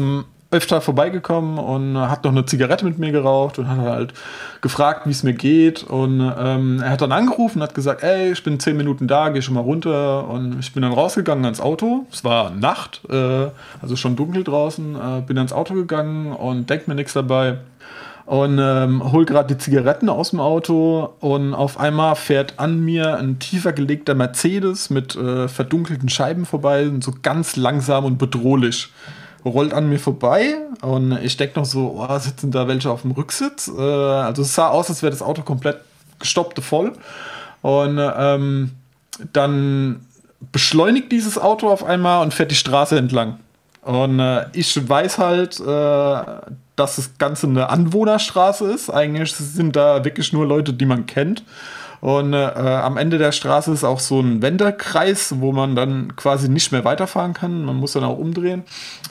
öfter vorbeigekommen und hat noch eine Zigarette mit mir geraucht und hat halt gefragt, wie es mir geht. Und ähm, er hat dann angerufen und hat gesagt, ey, ich bin zehn Minuten da, geh schon mal runter. Und ich bin dann rausgegangen ans Auto. Es war Nacht, äh, also schon dunkel draußen. Äh, bin ans Auto gegangen und denk mir nichts dabei und ähm, hol gerade die Zigaretten aus dem Auto und auf einmal fährt an mir ein tiefer gelegter Mercedes mit äh, verdunkelten Scheiben vorbei und so ganz langsam und bedrohlich rollt an mir vorbei und ich denke noch so, oh, sitzen da welche auf dem Rücksitz? Äh, also es sah aus, als wäre das Auto komplett gestoppt voll und ähm, dann beschleunigt dieses Auto auf einmal und fährt die Straße entlang. Und äh, ich weiß halt, äh, dass das Ganze eine Anwohnerstraße ist. Eigentlich sind da wirklich nur Leute, die man kennt. Und äh, am Ende der Straße ist auch so ein Wenderkreis, wo man dann quasi nicht mehr weiterfahren kann. Man muss dann auch umdrehen.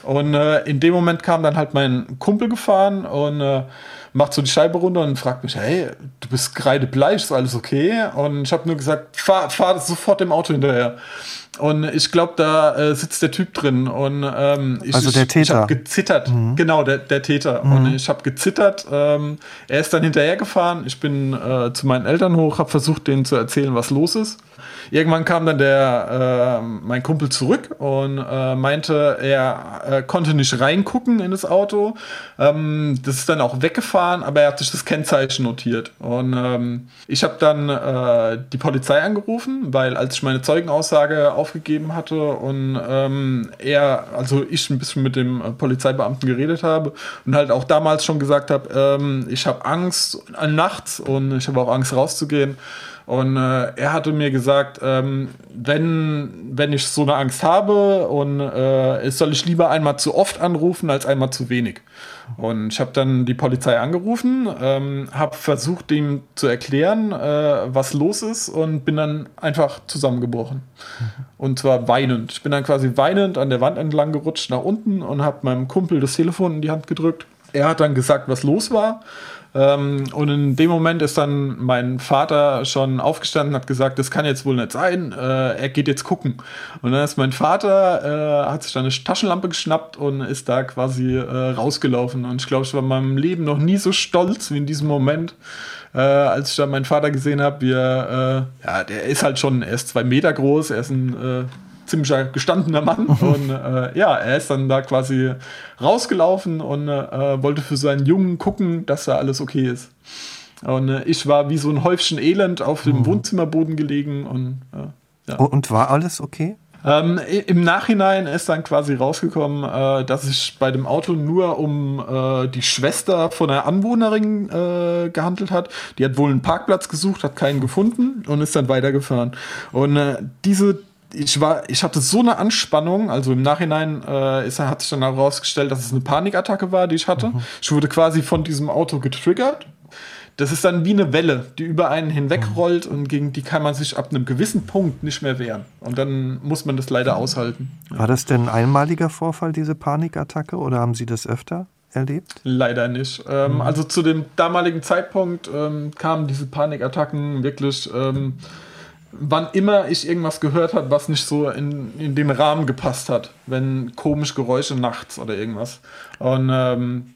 Und äh, in dem Moment kam dann halt mein Kumpel gefahren und äh, macht so die Scheibe runter und fragt mich, hey, du bist kreidebleich, ist alles okay? Und ich habe nur gesagt, fahr, fahr sofort dem Auto hinterher. Und ich glaube, da äh, sitzt der Typ drin. Und ähm, ich, also der Täter. Ich, habe gezittert. Mhm. Genau, der, der Täter. Mhm. Und ich habe gezittert. Ähm, er ist dann hinterhergefahren. Ich bin äh, zu meinen Eltern hoch, habe versucht, denen zu erzählen, was los ist. Irgendwann kam dann der, äh, mein Kumpel zurück und äh, meinte, er äh, konnte nicht reingucken in das Auto. Ähm, das ist dann auch weggefahren, aber er hat sich das Kennzeichen notiert. Und ähm, ich habe dann äh, die Polizei angerufen, weil als ich meine Zeugenaussage aufgegeben hatte und ähm, er, also ich ein bisschen mit dem Polizeibeamten geredet habe und halt auch damals schon gesagt habe, ähm, ich habe Angst nachts und ich habe auch Angst rauszugehen. Und äh, er hatte mir gesagt, ähm, wenn, wenn ich so eine Angst habe und äh, soll ich lieber einmal zu oft anrufen als einmal zu wenig. Und ich habe dann die Polizei angerufen, ähm, habe versucht, ihm zu erklären, äh, was los ist und bin dann einfach zusammengebrochen. Und zwar weinend. Ich bin dann quasi weinend an der Wand entlang gerutscht nach unten und habe meinem Kumpel das Telefon in die Hand gedrückt. Er hat dann gesagt, was los war. Ähm, und in dem Moment ist dann mein Vater schon aufgestanden, hat gesagt, das kann jetzt wohl nicht sein, äh, er geht jetzt gucken. Und dann ist mein Vater, äh, hat sich dann eine Taschenlampe geschnappt und ist da quasi äh, rausgelaufen. Und ich glaube, ich war in meinem Leben noch nie so stolz wie in diesem Moment. Äh, als ich dann meinen Vater gesehen habe, äh, ja, der ist halt schon, er ist zwei Meter groß, er ist ein äh, ziemlicher gestandener Mann. und äh, ja, er ist dann da quasi rausgelaufen und äh, wollte für seinen Jungen gucken, dass da alles okay ist. Und äh, ich war wie so ein Häufchen Elend auf dem mhm. Wohnzimmerboden gelegen und äh, ja. Und war alles okay? Ähm, Im Nachhinein ist dann quasi rausgekommen, äh, dass sich bei dem Auto nur um äh, die Schwester von einer Anwohnerin äh, gehandelt hat. Die hat wohl einen Parkplatz gesucht, hat keinen gefunden und ist dann weitergefahren. Und äh, diese ich war, ich hatte so eine Anspannung, also im Nachhinein äh, ist, hat sich dann herausgestellt, dass es eine Panikattacke war, die ich hatte. Mhm. Ich wurde quasi von diesem Auto getriggert. Das ist dann wie eine Welle, die über einen hinwegrollt und gegen die kann man sich ab einem gewissen Punkt nicht mehr wehren. Und dann muss man das leider aushalten. War das denn ein einmaliger Vorfall, diese Panikattacke, oder haben Sie das öfter? Erlebt? Leider nicht. Ähm, mhm. Also zu dem damaligen Zeitpunkt ähm, kamen diese Panikattacken wirklich ähm, wann immer ich irgendwas gehört habe, was nicht so in, in den Rahmen gepasst hat, wenn komische Geräusche nachts oder irgendwas. Und ähm,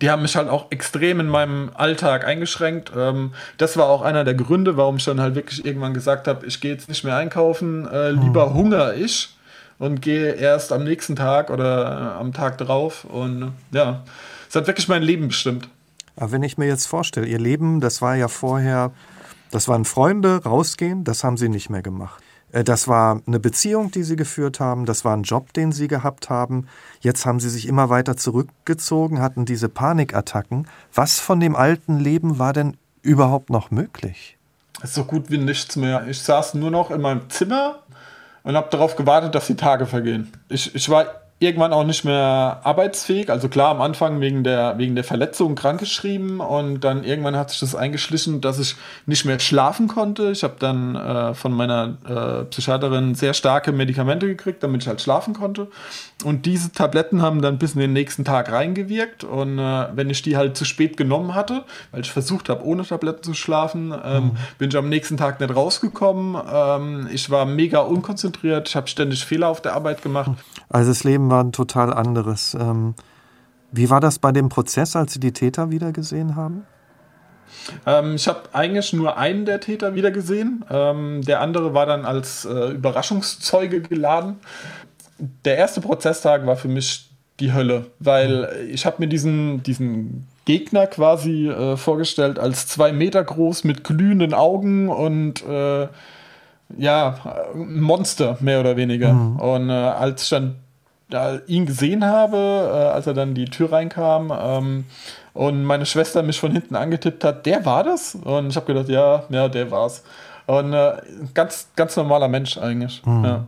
die haben mich halt auch extrem in meinem Alltag eingeschränkt. Ähm, das war auch einer der Gründe, warum ich dann halt wirklich irgendwann gesagt habe, ich gehe jetzt nicht mehr einkaufen, äh, lieber hm. hungere ich und gehe erst am nächsten Tag oder äh, am Tag drauf. Und ja, es hat wirklich mein Leben bestimmt. Aber wenn ich mir jetzt vorstelle, Ihr Leben, das war ja vorher das waren Freunde, rausgehen, das haben sie nicht mehr gemacht. Äh, das war eine Beziehung, die sie geführt haben, das war ein Job, den sie gehabt haben. Jetzt haben sie sich immer weiter zurückgezogen, hatten diese Panikattacken. Was von dem alten Leben war denn überhaupt noch möglich? So gut wie nichts mehr. Ich saß nur noch in meinem Zimmer und habe darauf gewartet, dass die Tage vergehen. Ich, ich war irgendwann auch nicht mehr arbeitsfähig. Also klar, am Anfang wegen der, wegen der Verletzung krankgeschrieben und dann irgendwann hat sich das eingeschlichen, dass ich nicht mehr schlafen konnte. Ich habe dann äh, von meiner äh, Psychiaterin sehr starke Medikamente gekriegt, damit ich halt schlafen konnte. Und diese Tabletten haben dann bis in den nächsten Tag reingewirkt. Und äh, wenn ich die halt zu spät genommen hatte, weil ich versucht habe, ohne Tabletten zu schlafen, ähm, mhm. bin ich am nächsten Tag nicht rausgekommen. Ähm, ich war mega unkonzentriert, ich habe ständig Fehler auf der Arbeit gemacht. Also das Leben war ein total anderes. Ähm, wie war das bei dem Prozess, als Sie die Täter wiedergesehen haben? Ähm, ich habe eigentlich nur einen der Täter wiedergesehen. Ähm, der andere war dann als äh, Überraschungszeuge geladen. Der erste Prozesstag war für mich die Hölle, weil ich habe mir diesen, diesen Gegner quasi äh, vorgestellt als zwei Meter groß mit glühenden Augen und äh, ja, Monster mehr oder weniger. Mhm. Und äh, als ich dann da ihn gesehen habe, äh, als er dann die Tür reinkam ähm, und meine Schwester mich von hinten angetippt hat, der war das? Und ich habe gedacht, ja, ja, der war's. Und äh, ganz, ganz normaler Mensch eigentlich. Mhm. Ja.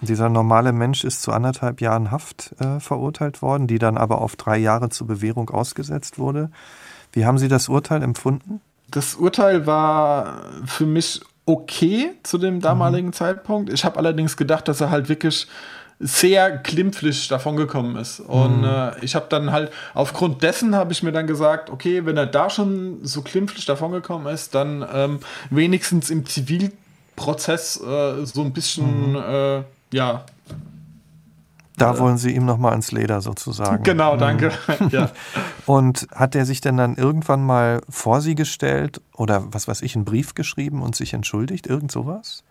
Dieser normale Mensch ist zu anderthalb Jahren Haft äh, verurteilt worden, die dann aber auf drei Jahre zur Bewährung ausgesetzt wurde. Wie haben Sie das Urteil empfunden? Das Urteil war für mich okay zu dem damaligen mhm. Zeitpunkt. Ich habe allerdings gedacht, dass er halt wirklich sehr glimpflich davon gekommen ist. Und mhm. äh, ich habe dann halt, aufgrund dessen habe ich mir dann gesagt, okay, wenn er da schon so glimpflich davon gekommen ist, dann ähm, wenigstens im Zivilprozess äh, so ein bisschen, mhm. äh, ja. Da wollen Sie ihm nochmal ins Leder sozusagen. Genau, danke. Mhm. ja. Und hat er sich denn dann irgendwann mal vor Sie gestellt oder was weiß ich, einen Brief geschrieben und sich entschuldigt? Irgend sowas?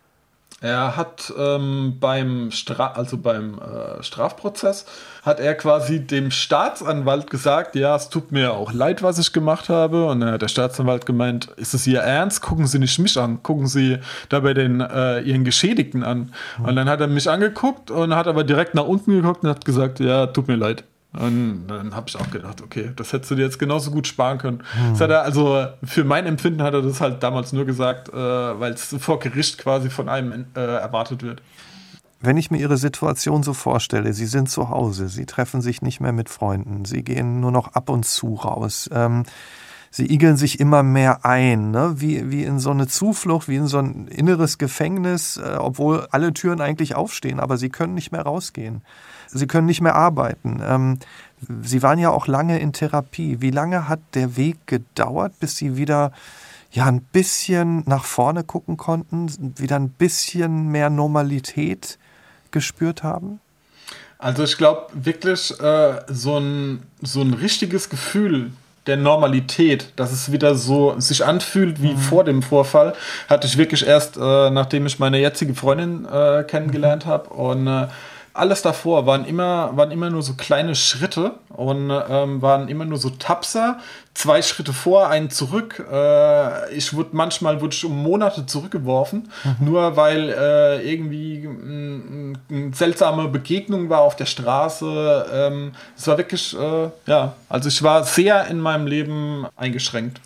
Er hat ähm, beim, Stra also beim äh, Strafprozess hat er quasi dem Staatsanwalt gesagt, ja, es tut mir auch leid, was ich gemacht habe. Und dann hat der Staatsanwalt gemeint, ist es Ihr Ernst? Gucken Sie nicht mich an, gucken Sie dabei den äh, Ihren Geschädigten an. Mhm. Und dann hat er mich angeguckt und hat aber direkt nach unten geguckt und hat gesagt, ja, tut mir leid. Und dann habe ich auch gedacht, okay, das hättest du dir jetzt genauso gut sparen können. Hm. Das hat er also für mein Empfinden hat er das halt damals nur gesagt, äh, weil es vor Gericht quasi von einem äh, erwartet wird. Wenn ich mir Ihre Situation so vorstelle, Sie sind zu Hause, Sie treffen sich nicht mehr mit Freunden, Sie gehen nur noch ab und zu raus. Ähm, sie igeln sich immer mehr ein, ne? wie, wie in so eine Zuflucht, wie in so ein inneres Gefängnis, äh, obwohl alle Türen eigentlich aufstehen, aber sie können nicht mehr rausgehen. Sie können nicht mehr arbeiten. Ähm, sie waren ja auch lange in Therapie. Wie lange hat der Weg gedauert, bis Sie wieder ja ein bisschen nach vorne gucken konnten, wieder ein bisschen mehr Normalität gespürt haben? Also ich glaube wirklich äh, so, ein, so ein richtiges Gefühl der Normalität, dass es wieder so sich anfühlt wie mhm. vor dem Vorfall, hatte ich wirklich erst, äh, nachdem ich meine jetzige Freundin äh, kennengelernt habe und äh, alles davor waren immer, waren immer nur so kleine Schritte und ähm, waren immer nur so Tapser. Zwei Schritte vor, einen zurück. Äh, ich wurde manchmal wurde ich um Monate zurückgeworfen, mhm. nur weil äh, irgendwie eine seltsame Begegnung war auf der Straße. Ähm, es war wirklich, äh, ja, also ich war sehr in meinem Leben eingeschränkt.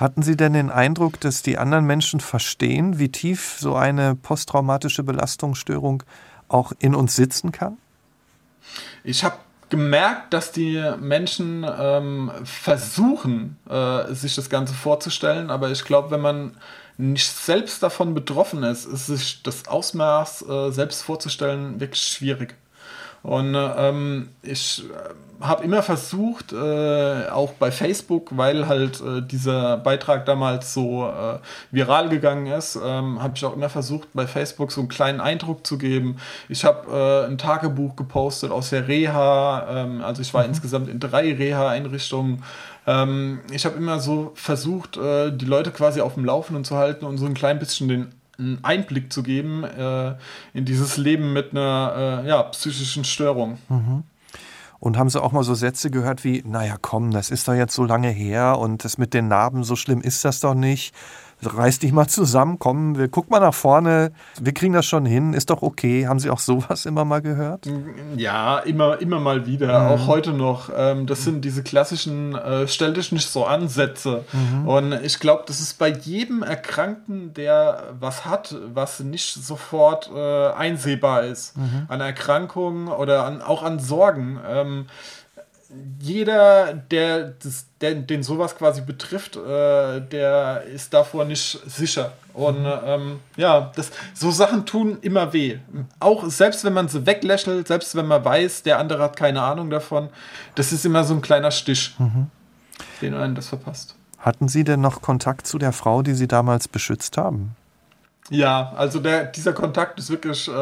Hatten Sie denn den Eindruck, dass die anderen Menschen verstehen, wie tief so eine posttraumatische Belastungsstörung auch in uns sitzen kann? Ich habe gemerkt, dass die Menschen ähm, versuchen, äh, sich das Ganze vorzustellen, aber ich glaube, wenn man nicht selbst davon betroffen ist, ist sich das Ausmaß äh, selbst vorzustellen wirklich schwierig. Und ähm, ich äh, habe immer versucht, äh, auch bei Facebook, weil halt äh, dieser Beitrag damals so äh, viral gegangen ist, ähm, habe ich auch immer versucht, bei Facebook so einen kleinen Eindruck zu geben. Ich habe äh, ein Tagebuch gepostet aus der Reha, ähm, also ich war mhm. insgesamt in drei Reha-Einrichtungen. Ähm, ich habe immer so versucht, äh, die Leute quasi auf dem Laufenden zu halten und so ein klein bisschen den einen Einblick zu geben äh, in dieses Leben mit einer äh, ja, psychischen Störung. Mhm. Und haben Sie auch mal so Sätze gehört wie, naja, komm, das ist doch jetzt so lange her und das mit den Narben, so schlimm ist das doch nicht reiß dich mal zusammen, komm, wir gucken mal nach vorne, wir kriegen das schon hin, ist doch okay. Haben Sie auch sowas immer mal gehört? Ja, immer, immer mal wieder, mhm. auch heute noch. Ähm, das sind diese klassischen äh, Stell dich nicht so Ansätze. Mhm. Und ich glaube, das ist bei jedem Erkrankten, der was hat, was nicht sofort äh, einsehbar ist, mhm. an Erkrankungen oder an, auch an Sorgen. Ähm, jeder, der, das, der, den sowas quasi betrifft, äh, der ist davor nicht sicher. Und ähm, ja, das, so Sachen tun immer weh. Auch selbst wenn man sie weglächelt, selbst wenn man weiß, der andere hat keine Ahnung davon, das ist immer so ein kleiner Stich, mhm. den einen das verpasst. Hatten Sie denn noch Kontakt zu der Frau, die Sie damals beschützt haben? Ja, also der, dieser Kontakt ist wirklich äh,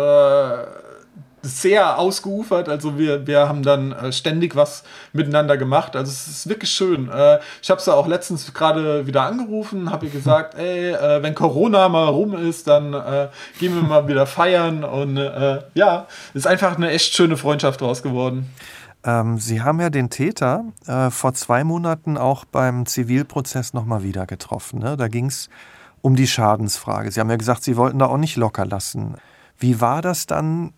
sehr ausgeufert. Also wir, wir haben dann äh, ständig was miteinander gemacht. Also es ist wirklich schön. Äh, ich habe sie auch letztens gerade wieder angerufen, habe ihr gesagt, ey, äh, wenn Corona mal rum ist, dann äh, gehen wir mal wieder feiern. Und äh, ja, ist einfach eine echt schöne Freundschaft draus geworden. Ähm, Sie haben ja den Täter äh, vor zwei Monaten auch beim Zivilprozess nochmal wieder getroffen. Ne? Da ging es um die Schadensfrage. Sie haben ja gesagt, Sie wollten da auch nicht locker lassen. Wie war das dann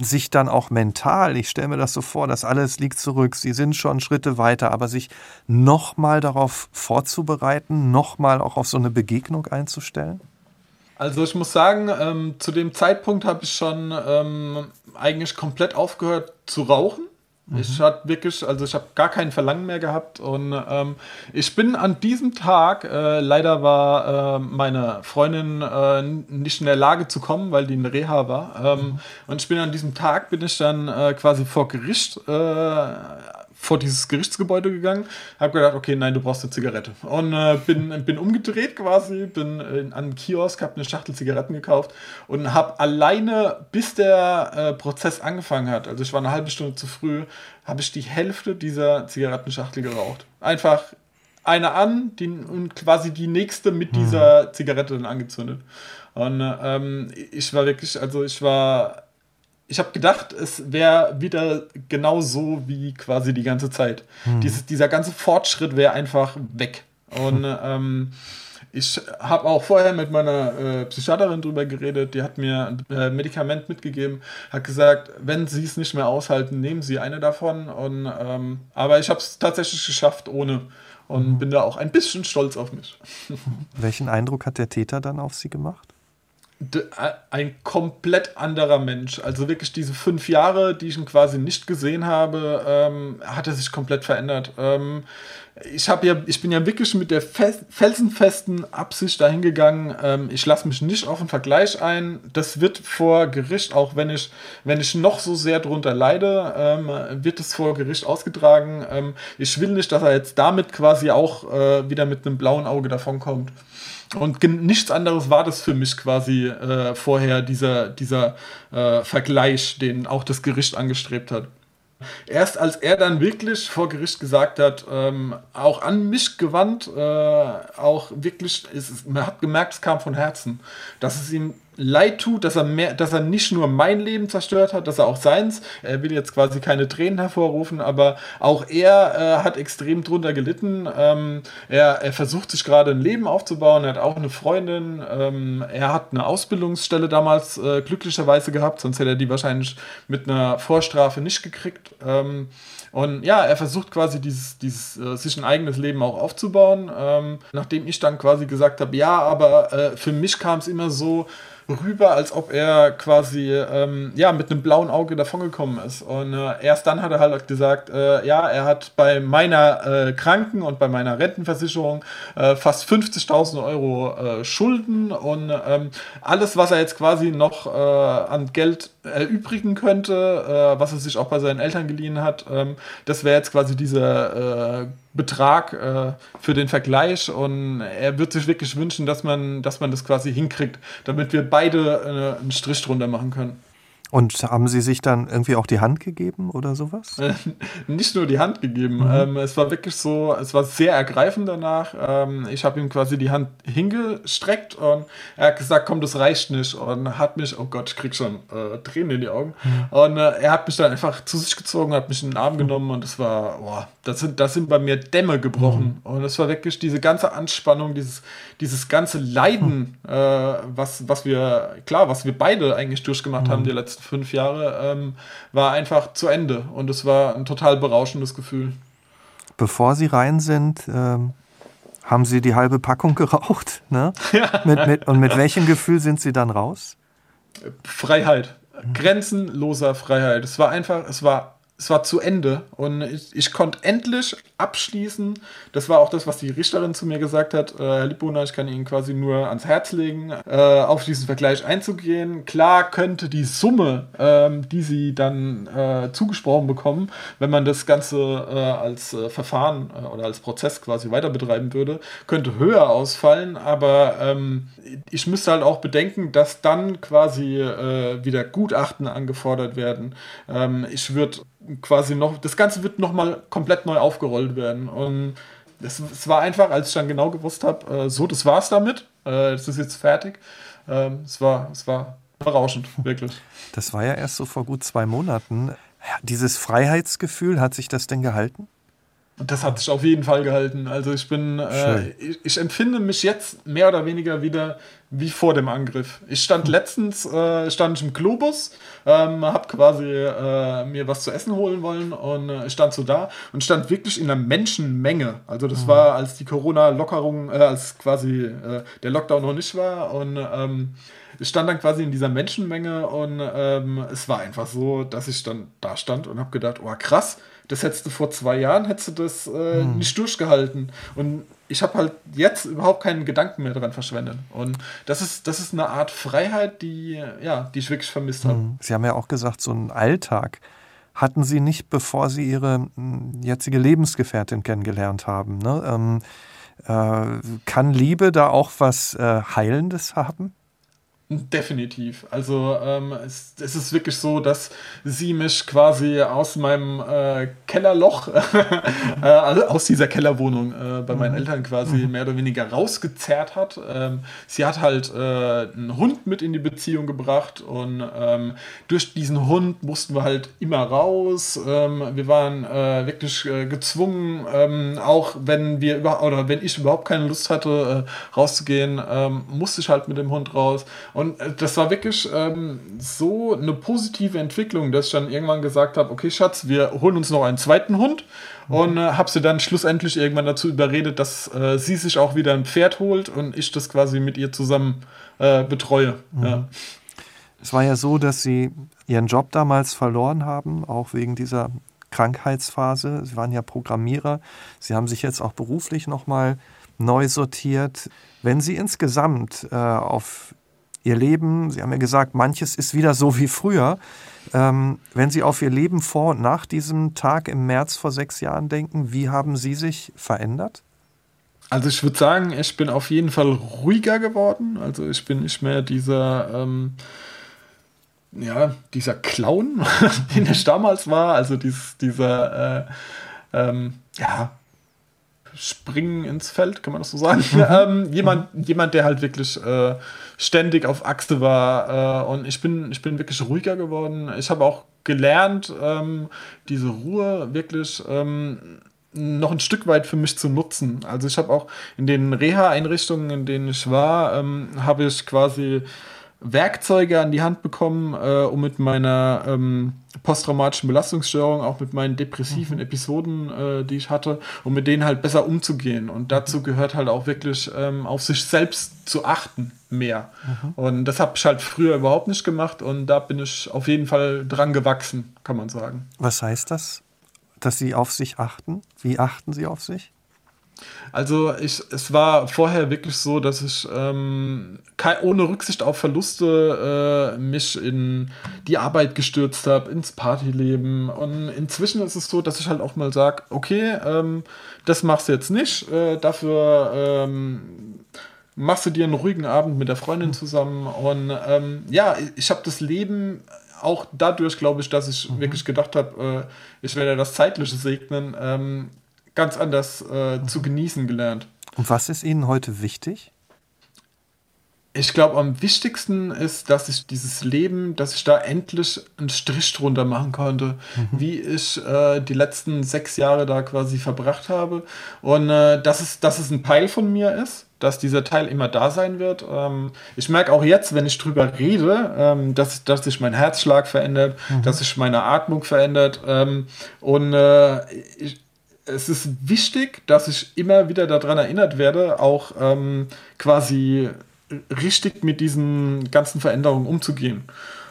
sich dann auch mental, ich stelle mir das so vor, dass alles liegt zurück, sie sind schon Schritte weiter, aber sich nochmal darauf vorzubereiten, nochmal auch auf so eine Begegnung einzustellen? Also ich muss sagen, ähm, zu dem Zeitpunkt habe ich schon ähm, eigentlich komplett aufgehört zu rauchen. Mhm. Ich hatte wirklich, also ich habe gar kein Verlangen mehr gehabt und ähm, ich bin an diesem Tag, äh, leider war äh, meine Freundin äh, nicht in der Lage zu kommen, weil die in Reha war. Ähm, mhm. Und ich bin an diesem Tag, bin ich dann äh, quasi vor Gericht äh, vor dieses Gerichtsgebäude gegangen, habe gedacht, okay, nein, du brauchst eine Zigarette. Und äh, bin, bin umgedreht quasi, bin in, an einen Kiosk, habe eine Schachtel Zigaretten gekauft und habe alleine, bis der äh, Prozess angefangen hat, also ich war eine halbe Stunde zu früh, habe ich die Hälfte dieser Zigarettenschachtel geraucht. Einfach eine an die, und quasi die nächste mit dieser mhm. Zigarette dann angezündet. Und ähm, ich war wirklich, also ich war ich habe gedacht, es wäre wieder genau so wie quasi die ganze Zeit. Hm. Dieses, dieser ganze Fortschritt wäre einfach weg. Und hm. ähm, ich habe auch vorher mit meiner äh, Psychiaterin drüber geredet, die hat mir ein äh, Medikament mitgegeben, hat gesagt, wenn Sie es nicht mehr aushalten, nehmen Sie eine davon. Und, ähm, aber ich habe es tatsächlich geschafft ohne und hm. bin da auch ein bisschen stolz auf mich. Welchen Eindruck hat der Täter dann auf Sie gemacht? Ein komplett anderer Mensch. Also wirklich diese fünf Jahre, die ich ihn quasi nicht gesehen habe, ähm, hat er sich komplett verändert. Ähm, ich habe ja, ich bin ja wirklich mit der felsenfesten Absicht dahingegangen. Ähm, ich lasse mich nicht auf einen Vergleich ein. Das wird vor Gericht, auch wenn ich, wenn ich noch so sehr drunter leide, ähm, wird es vor Gericht ausgetragen. Ähm, ich will nicht, dass er jetzt damit quasi auch äh, wieder mit einem blauen Auge davonkommt. Und nichts anderes war das für mich quasi äh, vorher, dieser, dieser äh, Vergleich, den auch das Gericht angestrebt hat. Erst als er dann wirklich vor Gericht gesagt hat, ähm, auch an mich gewandt, äh, auch wirklich, ist, man hat gemerkt, es kam von Herzen, dass es ihm leid tut, dass er mehr, dass er nicht nur mein Leben zerstört hat, dass er auch seins. Er will jetzt quasi keine Tränen hervorrufen, aber auch er äh, hat extrem drunter gelitten. Ähm, er, er versucht sich gerade ein Leben aufzubauen. Er hat auch eine Freundin. Ähm, er hat eine Ausbildungsstelle damals äh, glücklicherweise gehabt, sonst hätte er die wahrscheinlich mit einer Vorstrafe nicht gekriegt. Ähm, und ja, er versucht quasi dieses, dieses äh, sich ein eigenes Leben auch aufzubauen. Ähm, nachdem ich dann quasi gesagt habe, ja, aber äh, für mich kam es immer so, rüber, als ob er quasi ähm, ja, mit einem blauen Auge davongekommen ist. Und äh, erst dann hat er halt gesagt, äh, ja, er hat bei meiner äh, Kranken- und bei meiner Rentenversicherung äh, fast 50.000 Euro äh, Schulden und ähm, alles, was er jetzt quasi noch äh, an Geld erübrigen könnte, was er sich auch bei seinen Eltern geliehen hat, ähm, das wäre jetzt quasi dieser Betrag äh, für den Vergleich und er wird sich wirklich wünschen, dass man, dass man das quasi hinkriegt, damit wir beide äh, einen Strich drunter machen können. Und haben Sie sich dann irgendwie auch die Hand gegeben oder sowas? Nicht nur die Hand gegeben. Mhm. Ähm, es war wirklich so, es war sehr ergreifend danach. Ähm, ich habe ihm quasi die Hand hingestreckt und er hat gesagt, komm, das reicht nicht. Und hat mich, oh Gott, ich krieg schon äh, Tränen in die Augen. Mhm. Und äh, er hat mich dann einfach zu sich gezogen, hat mich in den Arm mhm. genommen und es war, boah, das sind, das sind bei mir Dämme gebrochen. Mhm. Und es war wirklich diese ganze Anspannung, dieses, dieses ganze Leiden, mhm. äh, was, was wir, klar, was wir beide eigentlich durchgemacht haben mhm. die letzten letzten fünf Jahre, ähm, war einfach zu Ende. Und es war ein total berauschendes Gefühl. Bevor Sie rein sind, ähm, haben Sie die halbe Packung geraucht. Ne? Ja. Mit, mit, und mit welchem Gefühl sind Sie dann raus? Freiheit. Grenzenloser Freiheit. Es war einfach, es war es war zu Ende und ich, ich konnte endlich abschließen. Das war auch das, was die Richterin zu mir gesagt hat. Äh, Herr Lippona, ich kann Ihnen quasi nur ans Herz legen, äh, auf diesen Vergleich einzugehen. Klar könnte die Summe, ähm, die Sie dann äh, zugesprochen bekommen, wenn man das Ganze äh, als äh, Verfahren äh, oder als Prozess quasi weiter betreiben würde, könnte höher ausfallen. Aber ähm, ich müsste halt auch bedenken, dass dann quasi wieder Gutachten angefordert werden. Ähm, ich würde quasi noch, das Ganze wird nochmal komplett neu aufgerollt werden. Und es, war einfach, als ich dann genau gewusst habe, äh, so, das war's damit, äh, ist jetzt fertig. Ähm, es, war, es war berauschend, wirklich. Das war ja erst so vor gut zwei Monaten. Dieses Freiheitsgefühl, hat sich das denn gehalten? Das hat sich auf jeden Fall gehalten. Also ich bin, äh, ich, ich, empfinde mich jetzt mehr oder weniger wieder wie vor dem Angriff. Ich stand hm. letztens, äh, stand ich im Globus, ähm, habe quasi äh, mir was zu essen holen wollen und äh, stand so da und stand wirklich in einer Menschenmenge. Also das mhm. war, als die Corona-Lockerung, äh, als quasi äh, der Lockdown noch nicht war und ähm, ich stand dann quasi in dieser Menschenmenge und ähm, es war einfach so, dass ich dann da stand und habe gedacht, oh krass, das hättest du vor zwei Jahren, hättest du das äh, hm. nicht durchgehalten. Und ich habe halt jetzt überhaupt keinen Gedanken mehr daran verschwendet. Und das ist, das ist eine Art Freiheit, die, ja, die ich wirklich vermisst habe. Hm. Sie haben ja auch gesagt, so einen Alltag hatten Sie nicht, bevor Sie Ihre hm, jetzige Lebensgefährtin kennengelernt haben. Ne? Ähm, äh, kann Liebe da auch was äh, Heilendes haben? Definitiv. Also ähm, es, es, ist wirklich so, dass sie mich quasi aus meinem äh, Kellerloch, äh, also aus dieser Kellerwohnung äh, bei meinen mhm. Eltern quasi mhm. mehr oder weniger rausgezerrt hat. Ähm, sie hat halt äh, einen Hund mit in die Beziehung gebracht und ähm, durch diesen Hund mussten wir halt immer raus. Ähm, wir waren äh, wirklich äh, gezwungen, ähm, auch wenn wir über oder wenn ich überhaupt keine Lust hatte, rauszugehen, ähm, musste ich halt mit dem Hund raus. Und äh, das war wirklich ähm, so eine positive Entwicklung, dass ich dann irgendwann gesagt habe, okay Schatz, wir holen uns noch einen zweiten Hund mhm. und äh, habe sie dann schlussendlich irgendwann dazu überredet, dass äh, sie sich auch wieder ein Pferd holt und ich das quasi mit ihr zusammen äh, betreue. Mhm. Ja. Es war ja so, dass sie ihren Job damals verloren haben, auch wegen dieser Krankheitsphase. Sie waren ja Programmierer. Sie haben sich jetzt auch beruflich nochmal neu sortiert. Wenn Sie insgesamt äh, auf ihr Leben, Sie haben ja gesagt, manches ist wieder so wie früher. Ähm, wenn Sie auf Ihr Leben vor und nach diesem Tag im März vor sechs Jahren denken, wie haben Sie sich verändert? Also ich würde sagen, ich bin auf jeden Fall ruhiger geworden. Also ich bin nicht mehr dieser, ähm, ja, dieser Clown, den ich damals war. Also dies, dieser, äh, ähm, ja, springen ins Feld, kann man das so sagen? Ähm, jemand, jemand, der halt wirklich äh, ständig auf Achse war. Äh, und ich bin, ich bin wirklich ruhiger geworden. Ich habe auch gelernt, ähm, diese Ruhe wirklich ähm, noch ein Stück weit für mich zu nutzen. Also ich habe auch in den Reha-Einrichtungen, in denen ich war, ähm, habe ich quasi Werkzeuge an die Hand bekommen, äh, um mit meiner ähm, posttraumatischen Belastungsstörung, auch mit meinen depressiven mhm. Episoden, äh, die ich hatte, um mit denen halt besser umzugehen. Und dazu gehört halt auch wirklich ähm, auf sich selbst zu achten mehr. Mhm. Und das habe ich halt früher überhaupt nicht gemacht und da bin ich auf jeden Fall dran gewachsen, kann man sagen. Was heißt das, dass Sie auf sich achten? Wie achten Sie auf sich? Also ich, es war vorher wirklich so, dass ich ähm, ohne Rücksicht auf Verluste äh, mich in die Arbeit gestürzt habe, ins Partyleben. Und inzwischen ist es so, dass ich halt auch mal sage, okay, ähm, das machst du jetzt nicht, äh, dafür ähm, machst du dir einen ruhigen Abend mit der Freundin zusammen. Und ähm, ja, ich habe das Leben auch dadurch, glaube ich, dass ich mhm. wirklich gedacht habe, äh, ich werde das Zeitliche segnen, ähm, ganz anders äh, zu genießen gelernt. Und was ist Ihnen heute wichtig? Ich glaube, am wichtigsten ist, dass ich dieses Leben, dass ich da endlich einen Strich drunter machen konnte, mhm. wie ich äh, die letzten sechs Jahre da quasi verbracht habe. Und äh, dass, es, dass es ein Teil von mir ist, dass dieser Teil immer da sein wird. Ähm, ich merke auch jetzt, wenn ich drüber rede, ähm, dass, dass sich mein Herzschlag verändert, mhm. dass sich meine Atmung verändert. Ähm, und äh, ich, es ist wichtig, dass ich immer wieder daran erinnert werde, auch ähm, quasi richtig mit diesen ganzen Veränderungen umzugehen.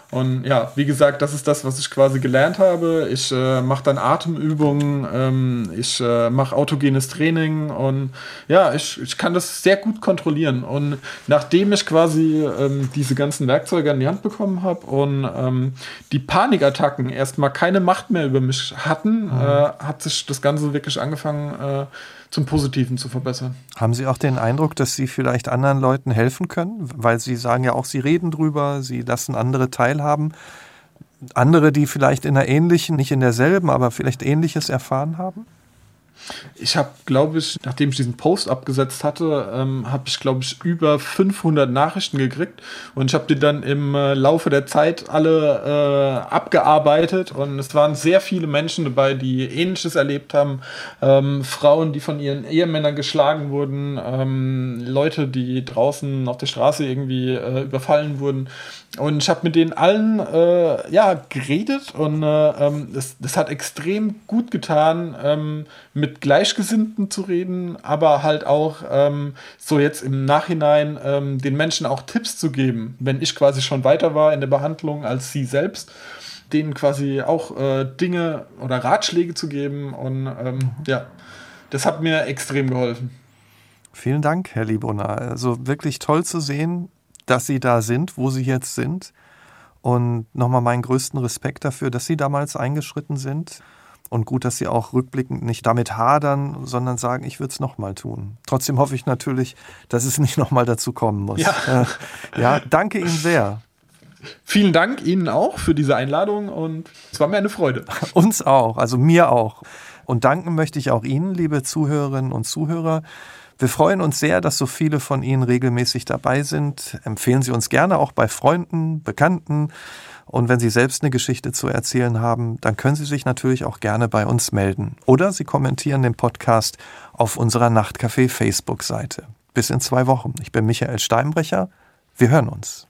Und ja, wie gesagt, das ist das, was ich quasi gelernt habe. Ich äh, mache dann Atemübungen, ähm, ich äh, mache autogenes Training und ja, ich, ich kann das sehr gut kontrollieren. Und nachdem ich quasi ähm, diese ganzen Werkzeuge an die Hand bekommen habe und ähm, die Panikattacken erstmal keine Macht mehr über mich hatten, mhm. äh, hat sich das Ganze wirklich angefangen äh, zum Positiven zu verbessern. Haben Sie auch den Eindruck, dass Sie vielleicht anderen Leuten helfen können? Weil Sie sagen ja auch, Sie reden drüber, Sie lassen andere teilhaben. Andere, die vielleicht in einer ähnlichen, nicht in derselben, aber vielleicht ähnliches erfahren haben? Ich habe, glaube ich, nachdem ich diesen Post abgesetzt hatte, ähm, habe ich, glaube ich, über 500 Nachrichten gekriegt und ich habe die dann im äh, Laufe der Zeit alle äh, abgearbeitet und es waren sehr viele Menschen dabei, die Ähnliches erlebt haben. Ähm, Frauen, die von ihren Ehemännern geschlagen wurden, ähm, Leute, die draußen auf der Straße irgendwie äh, überfallen wurden. Und ich habe mit denen allen äh, ja, geredet und äh, ähm, das, das hat extrem gut getan, ähm, mit Gleichgesinnten zu reden, aber halt auch ähm, so jetzt im Nachhinein ähm, den Menschen auch Tipps zu geben, wenn ich quasi schon weiter war in der Behandlung als sie selbst, denen quasi auch äh, Dinge oder Ratschläge zu geben. Und ähm, ja, das hat mir extrem geholfen. Vielen Dank, Herr Liebrunner. Also wirklich toll zu sehen, dass Sie da sind, wo Sie jetzt sind. Und nochmal meinen größten Respekt dafür, dass Sie damals eingeschritten sind. Und gut, dass Sie auch rückblickend nicht damit hadern, sondern sagen, ich würde es nochmal tun. Trotzdem hoffe ich natürlich, dass es nicht nochmal dazu kommen muss. Ja. Äh, ja, danke Ihnen sehr. Vielen Dank Ihnen auch für diese Einladung und es war mir eine Freude. Uns auch, also mir auch. Und danken möchte ich auch Ihnen, liebe Zuhörerinnen und Zuhörer. Wir freuen uns sehr, dass so viele von Ihnen regelmäßig dabei sind. Empfehlen Sie uns gerne auch bei Freunden, Bekannten. Und wenn Sie selbst eine Geschichte zu erzählen haben, dann können Sie sich natürlich auch gerne bei uns melden. Oder Sie kommentieren den Podcast auf unserer Nachtcafé Facebook-Seite. Bis in zwei Wochen. Ich bin Michael Steinbrecher. Wir hören uns.